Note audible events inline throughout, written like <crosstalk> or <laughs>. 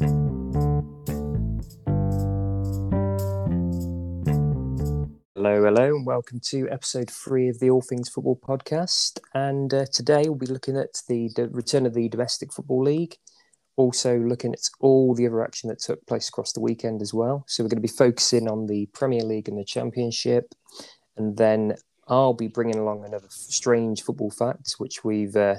Hello, hello, and welcome to episode three of the All Things Football podcast. And uh, today we'll be looking at the, return of the Domestic Football League, also looking at all the other action that took place across the weekend as well. So we're going to be focusing on the Premier League and the Championship, and then I'll be bringing along another strange football fact, which we've uh,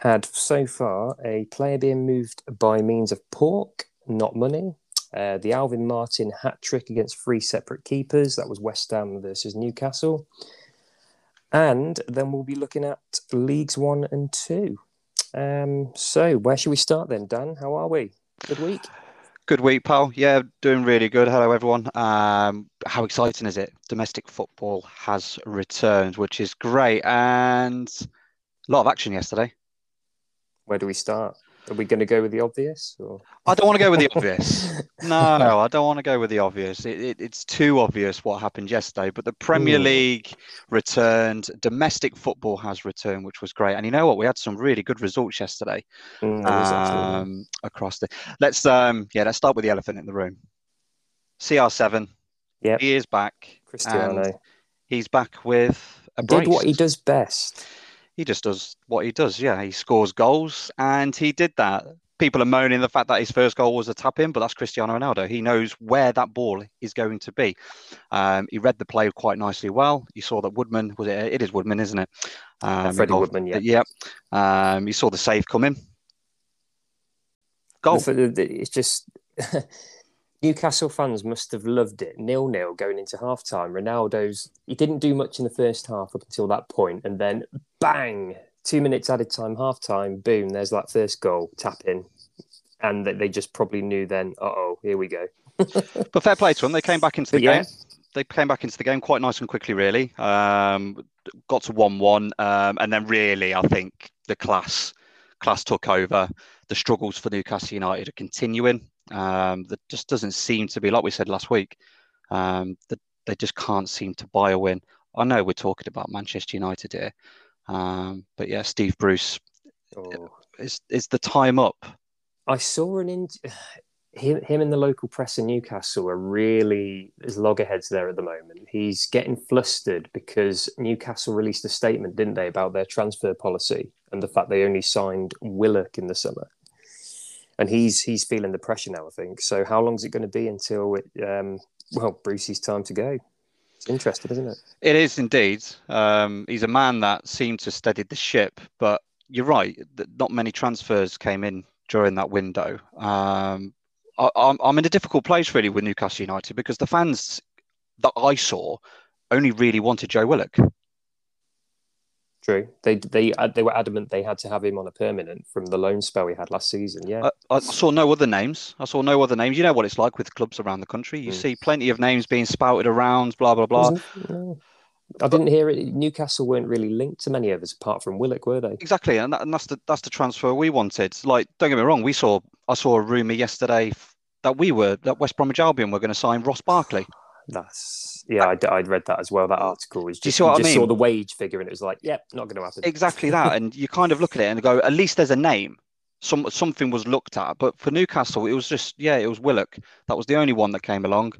had so far: a player being moved by means of pork, not money. Uh, the Alvin Martin hat trick against three separate keepers. That was West Ham versus Newcastle. And then we'll be looking at Leagues One and Two. Um, so, where should we start then, Dan? How are we? Good week. Good week, pal. Yeah, doing really good. Hello, everyone. Um, how exciting is it? Domestic football has returned, which is great, and a lot of action yesterday. Where do we start? Are we going to go with the obvious? Or? I don't want to go with the obvious. <laughs> No, no, I don't want to go with the obvious. It, it, it's too obvious what happened yesterday. But the Premier Mm. League returned. Domestic football has returned, which was great. And you know what? We had some really good results yesterday Mm, there is actually. um, across the. Let's um, yeah, let's start with the elephant in the room. CR7. Yeah, He is back. Cristiano he's back with a did what he does best. He just does what he does. Yeah, he scores goals, and he did that. People are moaning the fact that his first goal was a tap in, but that's Cristiano Ronaldo. He knows where that ball is going to be. Um, he read the play quite nicely well. He saw that Woodman was it? It is Woodman, isn't it? Um, Freddie Woodman, yeah. Yep. Um, you saw the save coming. Goal. It's just <laughs> Newcastle fans must have loved it. Nil nil going into half time. Ronaldo's he didn't do much in the first half up until that point, and then bang, two minutes added time, half time, boom, there's that first goal, tap in. And they- they just probably knew then, uh oh, here we go. <laughs> But fair play to them. They came back into the yeah. game. They came back into the game quite nice and quickly, really. Um, got to one-one, um, and then really, I think the class class took over. The struggles for Newcastle United are continuing. Um, that just doesn't seem to be like we said last week. Um, that they just can't seem to buy a win. I know we're talking about Manchester United here, um, but yeah, Steve Bruce Oh. is is the time up. I saw an in <sighs> him him and the local press in Newcastle are really there's loggerheads there at the moment. He's getting flustered because Newcastle released a statement, didn't they, about their transfer policy and the fact they only signed Willock in the summer. And he's he's feeling the pressure now, I think. So how long is it going to be until it um well, Brucey's time to go? It's interesting, isn't it? It is indeed. Um, he's a man that seemed to steady the ship, but you're right. Not many transfers came in during that window. Um, I, I'm, I'm in a difficult place really with Newcastle United because the fans that I saw only really wanted Joe Willock. True. They they uh, they were adamant they had to have him on a permanent from the loan spell he had last season. Yeah. I, I saw no other names. I saw no other names. You know what it's like with clubs around the country. You Mm. see plenty of names being spouted around, blah blah blah. I didn't hear it. Newcastle weren't really linked to many of us apart from Willock, were they? Exactly, and, that, and that's the that's the transfer we wanted. Like, don't get me wrong, we saw I saw a rumor yesterday that we were that West Bromwich Albion were going to sign Ross Barkley. <sighs> That's yeah. I'd, I'd read that as well. That article Do you just see what I just saw the wage figure and it was like, yep, not going to happen. Exactly that, and you kind of look at it and go, at least there's a name. Some something was looked at, but for Newcastle, it was just yeah, it was Willock. That was the only one that came along,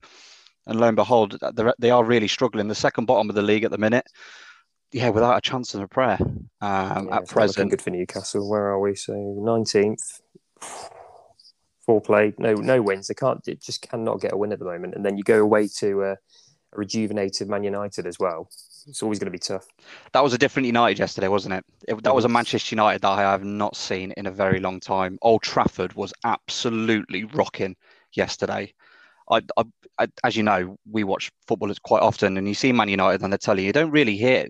and lo and behold, they're, really struggling. The second bottom of the league at the minute. Yeah, without a chance of a prayer um, Yeah, at it's not looking present. good for Newcastle. Where are we? So nineteenth. Four play, no no wins. They can't. It just cannot get a win at the moment. And then you go away to uh, a rejuvenated Man United as well. It's always going to be tough. That was a different United yesterday, wasn't it? it that was a. Manchester United that I have not seen in a very long time. Old Trafford was absolutely rocking yesterday. I, I, I, as you know, we watch football quite often, and you see Man United, and they tell you you don't really hear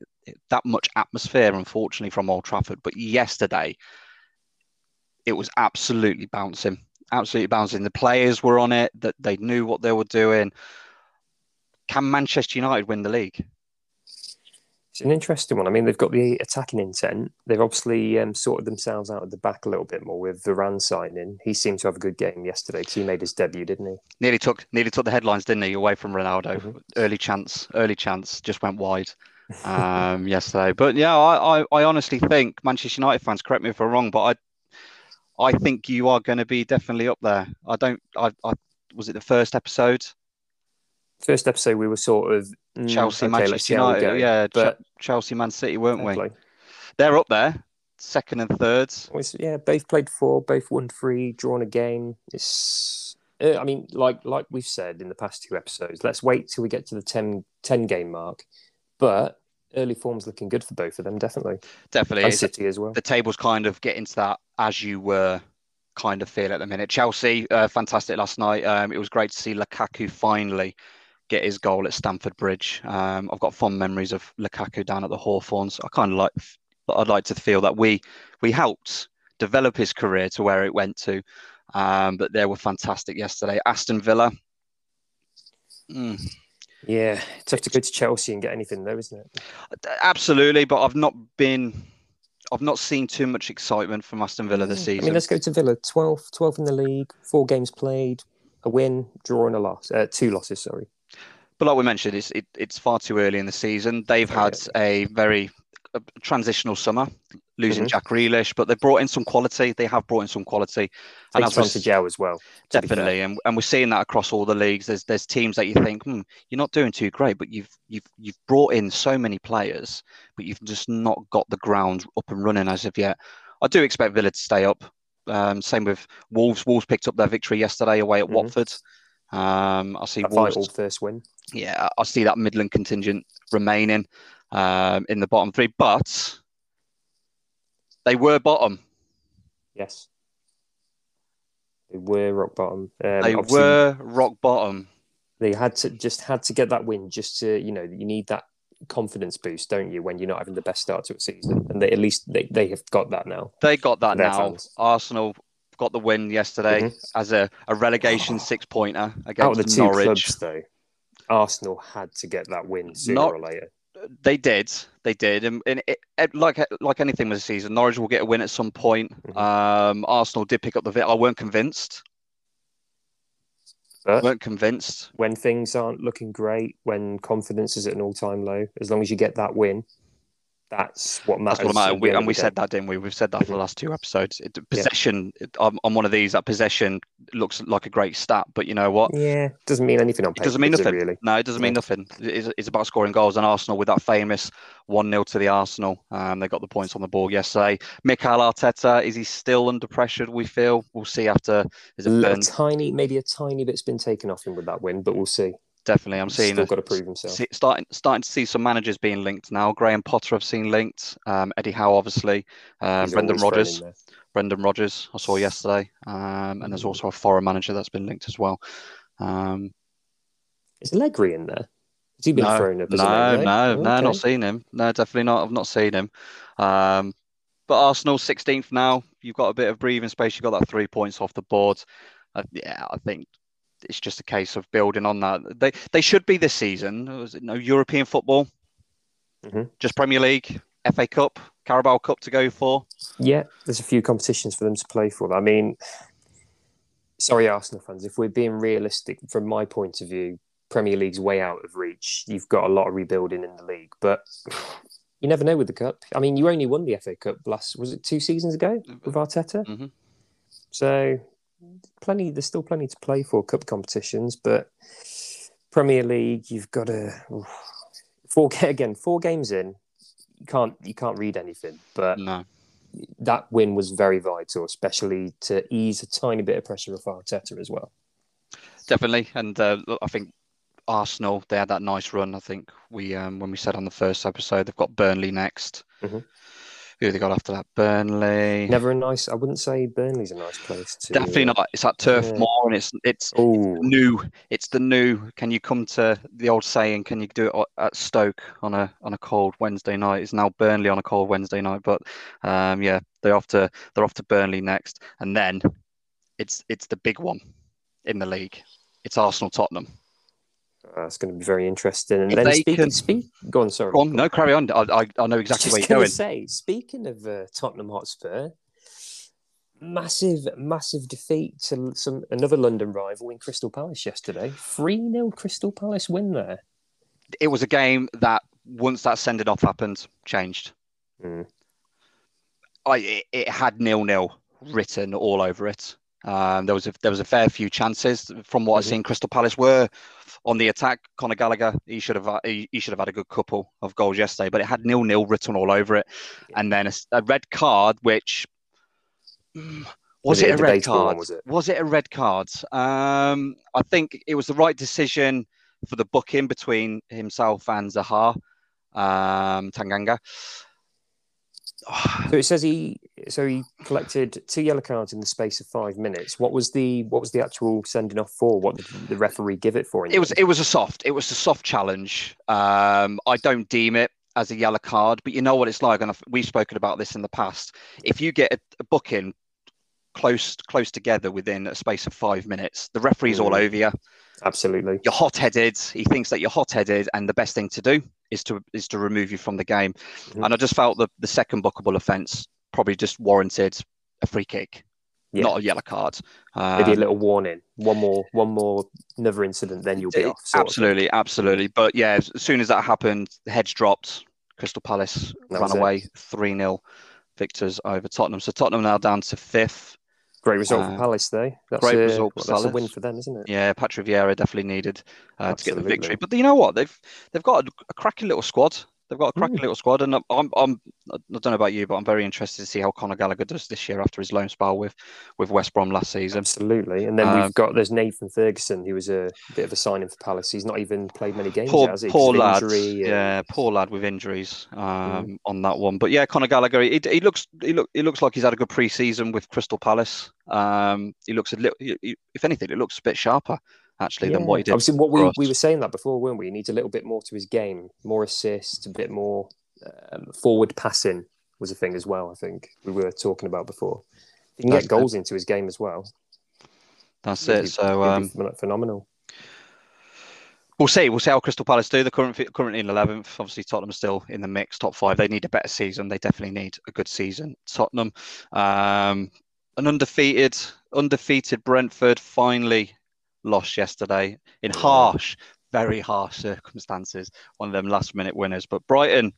that much atmosphere, unfortunately, from Old Trafford. But yesterday, it was absolutely bouncing, absolutely bouncing. The players were on it; that they knew what they were doing. Can Manchester United win the league? It's an interesting one. I mean, they've got the attacking intent. They've obviously um, sorted themselves out at the back a little bit more with Varane signing. He seemed to have a good game yesterday because he made his debut, didn't he? Nearly took nearly took the headlines, didn't he? Away from Ronaldo. Mhm. Early chance, early chance, just went wide um, <laughs> yesterday. But yeah, I, I, I honestly think Manchester United fans, correct me if I'm wrong, but I I think you are going to be definitely up there. I don't. I, I was it the first episode. First episode, we were sort of mm, Chelsea, okay, Manchester United, yeah, but Chelsea, Man City, weren't we? Play. They're up there, second and third. Yeah, both played four, both won three, drawn a game. It's, uh, I mean, like like we've said in the past two episodes, let's wait till we get to the 10, 10 game mark. But early form's looking good for both of them, definitely. Definitely, and City as well. The table's kind of getting to that as you were kind of feel at the minute. Chelsea, uh, fantastic last night. Um, it was great to see Lukaku finally get his goal at Stamford Bridge. Um, I've got fond memories of Lukaku down at the Hawthorns. I kind of like, I'd like to feel that we we helped develop his career to where it went to. Um, but they were fantastic yesterday. Aston Villa. Mm. Yeah, it's tough to go to Chelsea and get anything though, isn't it? Absolutely, but I've not been I've not seen too much excitement from Aston Villa this season. I mean, let's go to Villa. 12th, 12th in the league, four games played, a win, draw, and a loss. Uh, two losses, sorry. But like we mentioned, it's it, it's far too early in the season. They've had a very a transitional summer, losing mm-hmm. Jack Grealish, but they've brought in some quality. They have brought in some quality. and as time to gel as well. Definitely, and, and we're seeing that across all the leagues. There's there's teams that you think, hmm, you're not doing too great, but you've you've you've brought in so many players, but you've just not got the ground up and running as of yet. I do expect Villa to stay up. Um, same with Wolves. Wolves picked up their victory yesterday away at mm-hmm. Watford. Um, I see Wolves first win. Yeah, I see that Midland contingent remaining um, in the bottom three, but they were bottom. Yes, they were rock bottom. Um, they were rock bottom. They had to just had to get that win just to you know you need that confidence boost, don't you, when you're not having the best start to a season? And they, at least they, they have got that now. They got that now. Fans. Arsenal got the win yesterday mm-hmm. as a, a relegation six pointer against the two Norwich. clubs, though, Arsenal had to get that win sooner not, or later. They did, they did, and, and it, it, like like anything with the season, Norwich will get a win at some point. Mm-hmm. Um, Arsenal did pick up the. I weren't convinced. But weren't convinced when things aren't looking great, when confidence is at an all-time low. As long as you get that win, that's what matters. That's what matters. We, and we said that, didn't we? We've said that for the last two episodes. It, possession yeah. on, on, one of these, that possession looks like a great stat, but you know what? Yeah, doesn't mean anything on paper. It doesn't mean nothing. Really? No, it doesn't mean nothing. It's, it's, about scoring goals. And Arsenal with that famous 1 0 to the Arsenal. Um, they got the points on the board yesterday. Mikel Arteta, is he still under pressure? We feel. We'll see after. Is it a tiny, maybe a tiny bit's been taken off him with that win, but we'll see definitely. I'm seeing still got to prove himself. See, starting starting to see some managers being linked now. Graham Potter I've seen linked. Um, Eddie Howe obviously. Um, Brendan Rodgers. Brendan Rodgers I saw yesterday, um, and there's also a foreign manager that's been linked as well. Um, Is Allegri in there? Has he been no, thrown up? No, no, no, okay. no, not seen him. No, definitely not. I've not seen him. Um, but Arsenal 16th now. You've got a bit of breathing space. You've got that three points off the board. Uh, yeah, I think it's just a case of building on that. They they should be this season. Was it no European football? Mm-hmm. Just Premier League, FA Cup, Carabao Cup to go for. Yeah, there's a few competitions for them to play for. I mean, sorry, Arsenal fans, if we're being realistic from my point of view, Premier League's way out of reach. You've got a lot of rebuilding in the league, but you never know with the cup. I mean, you only won the FA Cup last was it two seasons ago with Arteta? Mm-hmm. So plenty. There's still plenty to play for cup competitions, but Premier League, you've got to four again four games in. You can't you can't read anything, but no. that win was very vital, especially to ease a tiny bit of pressure off Arteta as well. Definitely, and uh, I think Arsenal they had that nice run. I think we um, when we said on the first episode they've got Burnley next. Mm-hmm. Who they got after that? Burnley. Never a nice. I wouldn't say Burnley's a nice place. To, Definitely not. It's at Turf yeah. Moor, and it's it's, it's new. It's the new. Can you come to the old saying? Can you do it at Stoke on a on a cold Wednesday night? It's now Burnley on a cold Wednesday night. But um, yeah, they're off to they're off to Burnley next, and then it's it's the big one in the league. It's Arsenal Tottenham. Uh, it's going to be very interesting. And if then speaking, can... speak, go on, sorry. Go on, no, carry on. I, I, I know exactly where you're going. Say, speaking of uh, Tottenham Hotspur, massive, massive defeat to some another London rival in Crystal Palace yesterday. Three 0 Crystal Palace win there. It was a game that once that sending off happened, changed. Mm. I it, it had nil nil written all over it. Um, there was a, there was a fair few chances from what mm-hmm. I've seen. Crystal Palace were on the attack. Conor Gallagher he should have he, he, should have had a good couple of goals yesterday, but it had nil nil written all over it, and then a, a red card which. Mm, was, it, it a red card? Was it? was it a red card? Um, I think it was the right decision for the booking between himself and Zaha um, Tanganga. so it says he so he collected two yellow cards in the space of five minutes. What was the what was the actual sending off for? What did the referee give it for? It was it was a soft it was a soft challenge. Um, I don't deem it as a yellow card, but you know what it's like, and we've spoken about this in the past. If you get a, a booking close close together within a space of five minutes, the referee's mm. all over you. Absolutely. You're hot headed. He thinks that you're hot headed, and the best thing to do is to is to remove you from the game. Mm-hmm. And I just felt that the second bookable offence probably just warranted a free kick, yeah. not a yellow card. Um, Maybe a little warning. One more, one more, another incident, then you'll be off. Absolutely, absolutely. But yeah, as soon as that happened, the heads dropped. Crystal Palace that ran away three 0 victors over Tottenham. So Tottenham now down to fifth. Great result uh, for Palace, though. That's great a, result. For that's a win for them, isn't it? Yeah, Patrick Vieira definitely needed uh, to get the victory. But you know what? They've they've got a, a cracking little squad. They've got a cracking mm. little squad, and I'm, I'm, I don't know about you, but I'm very interested to see how Conor Gallagher does this year after his loan spell with, with West Brom last season. Absolutely, and then um, we've got there's Nathan Ferguson, who was a bit of a signing for Palace. He's not even played many games, poor, yet, he? Poor lad, and... yeah, poor lad with injuries um, mm. on that one. But yeah, Conor Gallagher, he, he looks he look he looks like he's had a good pre-season with Crystal Palace. Um, he looks a little, if anything, it looks a bit sharper actually yeah. than what he did. Obviously, what we, we were saying that before, weren't we? He needs a little bit more to his game, more assists, a bit more um, forward passing was a thing as well. I think we were talking about before. He can That's get goals it. into his game as well. That's it. So um, phenomenal. We'll see. We'll see how Crystal Palace do. They're currently currently in eleventh. Obviously, Tottenham still in the mix, top five. They need a better season. They definitely need a good season. Tottenham, um, an undefeated, undefeated Brentford finally lost yesterday in harsh, very harsh circumstances. One of them last minute winners. But Brighton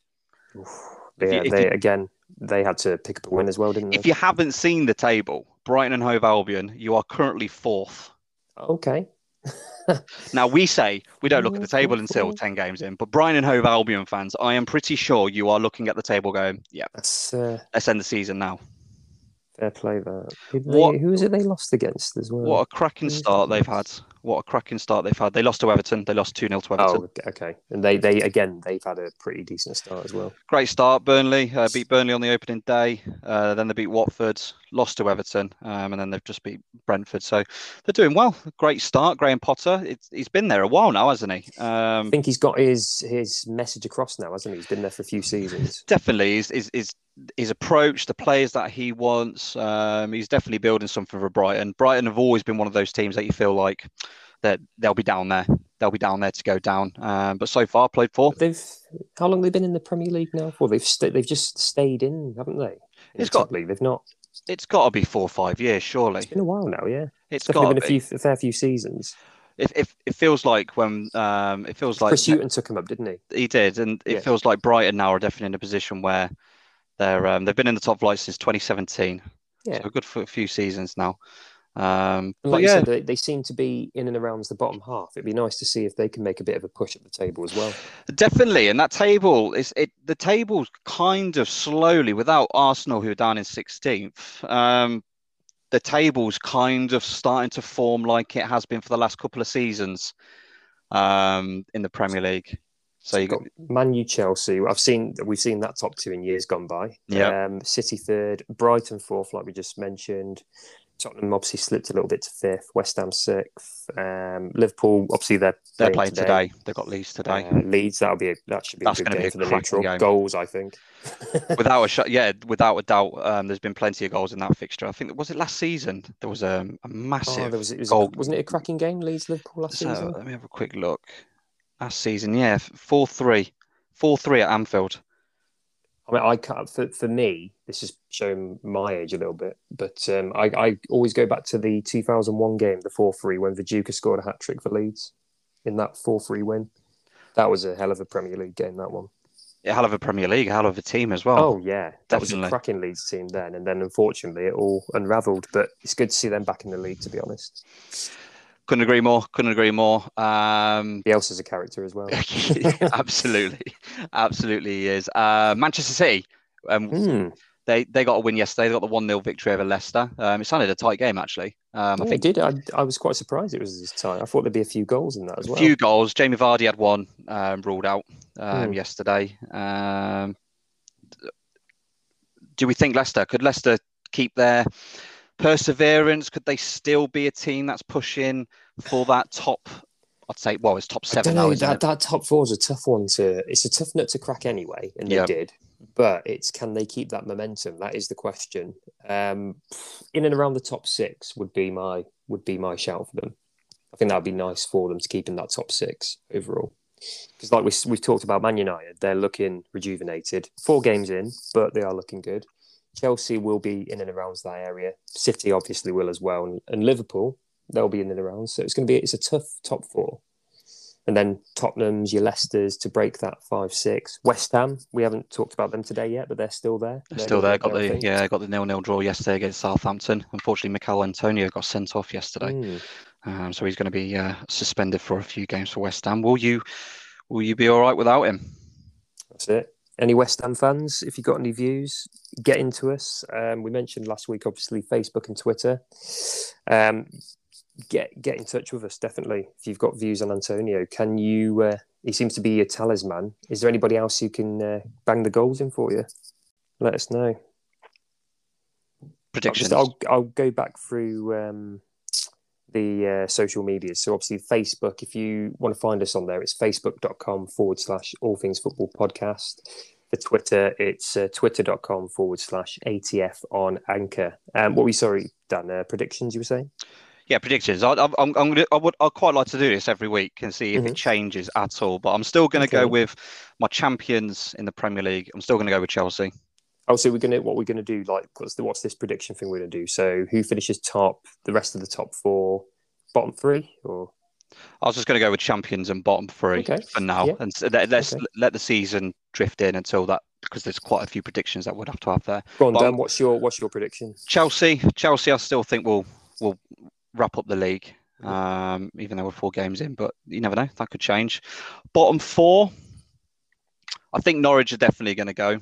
yeah, you, they, you, again, they had to pick up a win as well, didn't they? If you haven't seen the table, Brighton and Hove Albion, you are currently fourth. Okay. <laughs> now we say we don't look at the table until ten games in, but Brighton and Hove Albion fans, I am pretty sure you are looking at the table going, "Yeah, let's uh, let's end the season now." Fair play there. What, who is it they lost against as well? What a cracking start they've had. What a cracking start they've had. They lost to Everton. They lost 2 0 to Everton. Oh, okay. And they, they again, they've had a pretty decent start as well. Great start. Burnley uh, beat Burnley on the opening day. Uh, then they beat Watford, lost to Everton, um, and then they've just beat Brentford. So they're doing well. Great start. Graham Potter, it's, he's been there a while now, hasn't he? Um, I think he's got his his message across now, hasn't he? He's been there for a few seasons. <laughs> Definitely. He's, he's his approach, the players that he wants. Um, he's definitely building something for Brighton. Brighton have always been one of those teams that you feel like that they'll be down there. They'll be down there to go down. Um, but so far, played for. They've how long they've been in the Premier League now? Well, they've they they've just stayed in, haven't they? In it's got league. They've not. It's got to be four or five years, surely. It's been a while now, yeah. It's, it's got been a few, a fair few seasons. It, it, it feels like when um, it feels like Chris Hughton took him up, didn't he? He did, and it yeah. feels like Brighton now are definitely in a position where they're um, they've been in the top flight since 2017. Yeah, so a good for a few seasons now. Um, like yeah. Said, they, they, seem to be in and around the bottom half. It'd be nice to see if they can make a bit of a push at the table as well. Definitely, and that table is it. The table's kind of slowly, without Arsenal, who are down in 16th. Um, the table's kind of starting to form like it has been for the last couple of seasons um, in the Premier League. So you got Man U, Chelsea. I've seen we've seen that top two in years gone by. Yeah. Um, City third, Brighton fourth, like we just mentioned. Tottenham obviously slipped a little bit to fifth. West Ham sixth. Um, Liverpool obviously they're they're playing today. today. They've got Leeds today. Uh, Leeds that'll be a, that should be That's a good game for the neutral game. goals. I think. <laughs> <laughs> without a shot, yeah, without a doubt. Um, there's been plenty of goals in that fixture. I think was it last season there was a, a massive. Oh, there was, it was goal. Wasn't it a cracking game? Leeds Liverpool last so, season. Let me have a quick look. Last season, yeah, four three, four three at Anfield. I mean, I can't, for, for me, this is showing my age a little bit, but um, I, I always go back to the 2001 game, the 4 3, when Viduka scored a hat trick for Leeds in that 4 3 win. That was a hell of a Premier League game, that one. a hell of a Premier League, a hell of a team as well. Oh yeah, that was Definitely. a cracking Leeds team then, and then unfortunately it all unravelled. But it's good to see them back in the league, to be honest. Couldn't agree more. Couldn't agree more. Um, Bielsa's a character as well. <laughs> absolutely, absolutely he is. Uh, Manchester City. Um, Hmm. They they got a win yesterday. They got the one 0 victory over Leicester. Um, it sounded a tight game actually. Um, I Oh, think it did. I, I was quite surprised it was this time. I thought there'd be a few goals in that as well. a few goals. Jamie Vardy had one um, ruled out um, Hmm. yesterday. Um, do we think Leicester could Leicester keep their perseverance? Could they still be a team that's pushing for that top? I'd say, well, it's top I seven don't now, know. isn't That, that top four is a tough one to. It's a tough nut to crack anyway, and they did. But it's can they keep that momentum? That is the question. Um, in and around the top six would be my would be my shout for them. I think that would be nice for them to keep in that top six overall. Because like we, we've talked about Man United, they're looking rejuvenated. Four games in, but they are looking good. Chelsea will be in and around that area. City obviously will as well, and, and Liverpool they'll be in and around. So it's going to be it's a tough top four. And then Tottenham's, your Leicester's to break that five six. West Ham, we haven't talked about them today yet, but they're still there. They're still there. Got the yeah, got the nil nil draw yesterday against Southampton. Unfortunately, Michail Antonio got sent off yesterday, Mm. um, so he's going to be uh, suspended for a few games for West Ham. Will you will you be all right without him? That's it. Any West Ham fans, if you've got any views, get into us. Um, we mentioned last week, obviously, Facebook and Twitter. Um, get get in touch with us, definitely. If you've got views on Antonio, can you? Uh, he seems to be a talisman. Is there anybody else who can uh, bang the goals in for you? Let us know. I'll, Predictions. just, I'll, I'll go back through um, the uh, social media. So obviously Facebook, if you want to find us on there, it's facebook.com forward slash all things football podcast. For Twitter, it's uh, twitter.com forward slash ATF on anchor. Um, what were you, sorry, Dan, uh, predictions you were saying? Yeah, predictions. I, I'm, I'm gonna, I would, I'd quite like to do this every week and see if Mhm. it changes at all. But I'm still going to go with my champions in the Premier League. I'm still going to go with Chelsea. Oh, so we're gonna what we're gonna do? Like, what's the what's this prediction thing we're gonna do? So, who finishes top? The rest of the top four, bottom three, or I was just going to go with champions and bottom three Okay. for now, Yeah. and let, let's Okay. let the season drift in until that because there's quite a few predictions that we'd have to have there. go on, Dan. What's your what's your prediction? Chelsea, Chelsea, I still think will will wrap up the league, Mhm. um, even though we're four games in. But you never know; that could change. Bottom four, I think Norwich are definitely going to go.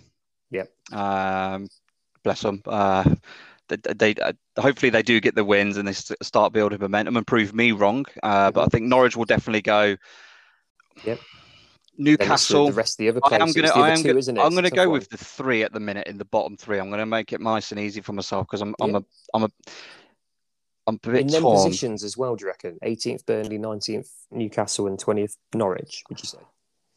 Yep. Um, bless them. Uh, they, they uh, hopefully they do get the wins and they start building momentum and prove me wrong. Uh, But I think Norwich will definitely go. Mm-hmm. Yep. Then it's the- Newcastle. the rest of the other I places. am gonna, It's the I am isn't it? I'm gonna go one. with the three at the minute in the bottom three. I'm gonna make it nice and easy for myself because I'm, I'm Yeah. a, I'm a, I'm a bit in them torn. positions as well. Do you reckon? 18th Burnley, 19th Newcastle, and 20th Norwich. Would you say?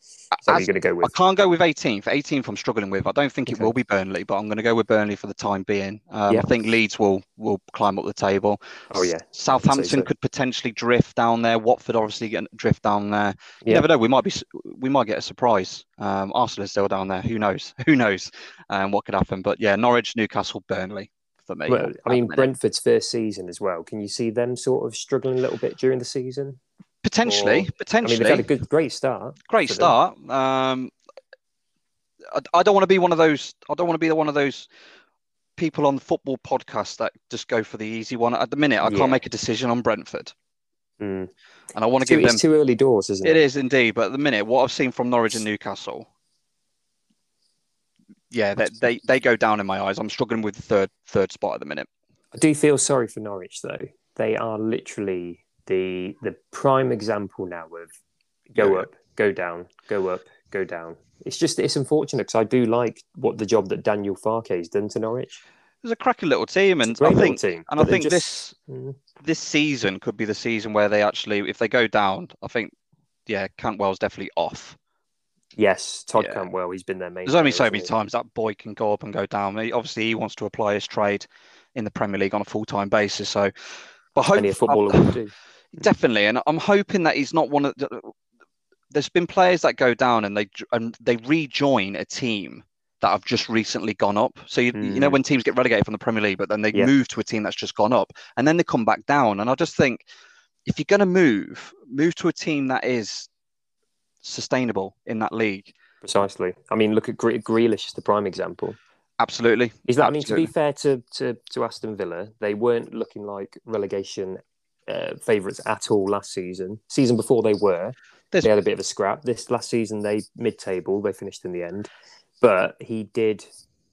Is that As- going to go with? I can't go with 18th. 18th, I'm struggling with. I don't think it will be Burnley, but I'm going to go with Burnley for the time being. Um, Yeah. I think Leeds will will climb up the table. Oh yeah, Southampton so. could potentially drift down there. Watford obviously get drift down there. You Yeah. never know. We might be we might get a surprise. Um, Arsenal is still down there. Who knows? <laughs> Who knows? Um, what could happen? But yeah, Norwich, Newcastle, Burnley for me. Well, I mean, minute. Brentford's first season as well. Can you see them sort of struggling a little bit during the season? potentially, or- I mean, potentially. they've had a good, great start. great start. Um, I, I don't want to be one of those. I don't want to be one of those people on the football podcasts that just go for the easy one. At the minute, I Yeah. can't make a decision on Brentford, Mm. and I want to Too- give them. it's too early doors, isn't it? It is indeed, but at the minute, what I've seen from Norwich and Newcastle, yeah, they, they they go down in my eyes. I'm struggling with the third third spot at the minute. I do feel sorry for Norwich though. They are literally the the prime example now of go Yeah. up, go down, go up, go down. It's just it's unfortunate because I do like what the job that Daniel Farke has done to Norwich. There's a cracking little team, and I think team, and I think just- this Mm. this season could be the season where they actually, if they go down, I think, yeah, Cantwell's definitely off. Yes, Todd Yeah. Cantwell. He's been their main. There's only so many times that boy can go up and go down. He, obviously, he wants to apply his trade in the Premier League on a full time basis. So, but hope, Any footballer do. <laughs> definitely, and I'm hoping that he's not one of. The, there's been players that go down and they and they rejoin a team that have just recently gone up. So you, you know Mm. when teams get relegated from the Premier League, but then they Yeah. move to a team that's just gone up, and then they come back down. And I just think if you're going to move, move to a team that is sustainable in that league. Precisely. I mean, look at Gre- Grealish is the prime example. Absolutely. Is that? I mean, to be fair to, to, to Aston Villa, they weren't looking like relegation uh, favourites at all last season. Season before they were. There's- They had a bit of a scrap. This last season, they mid-table. They finished in the end, but he did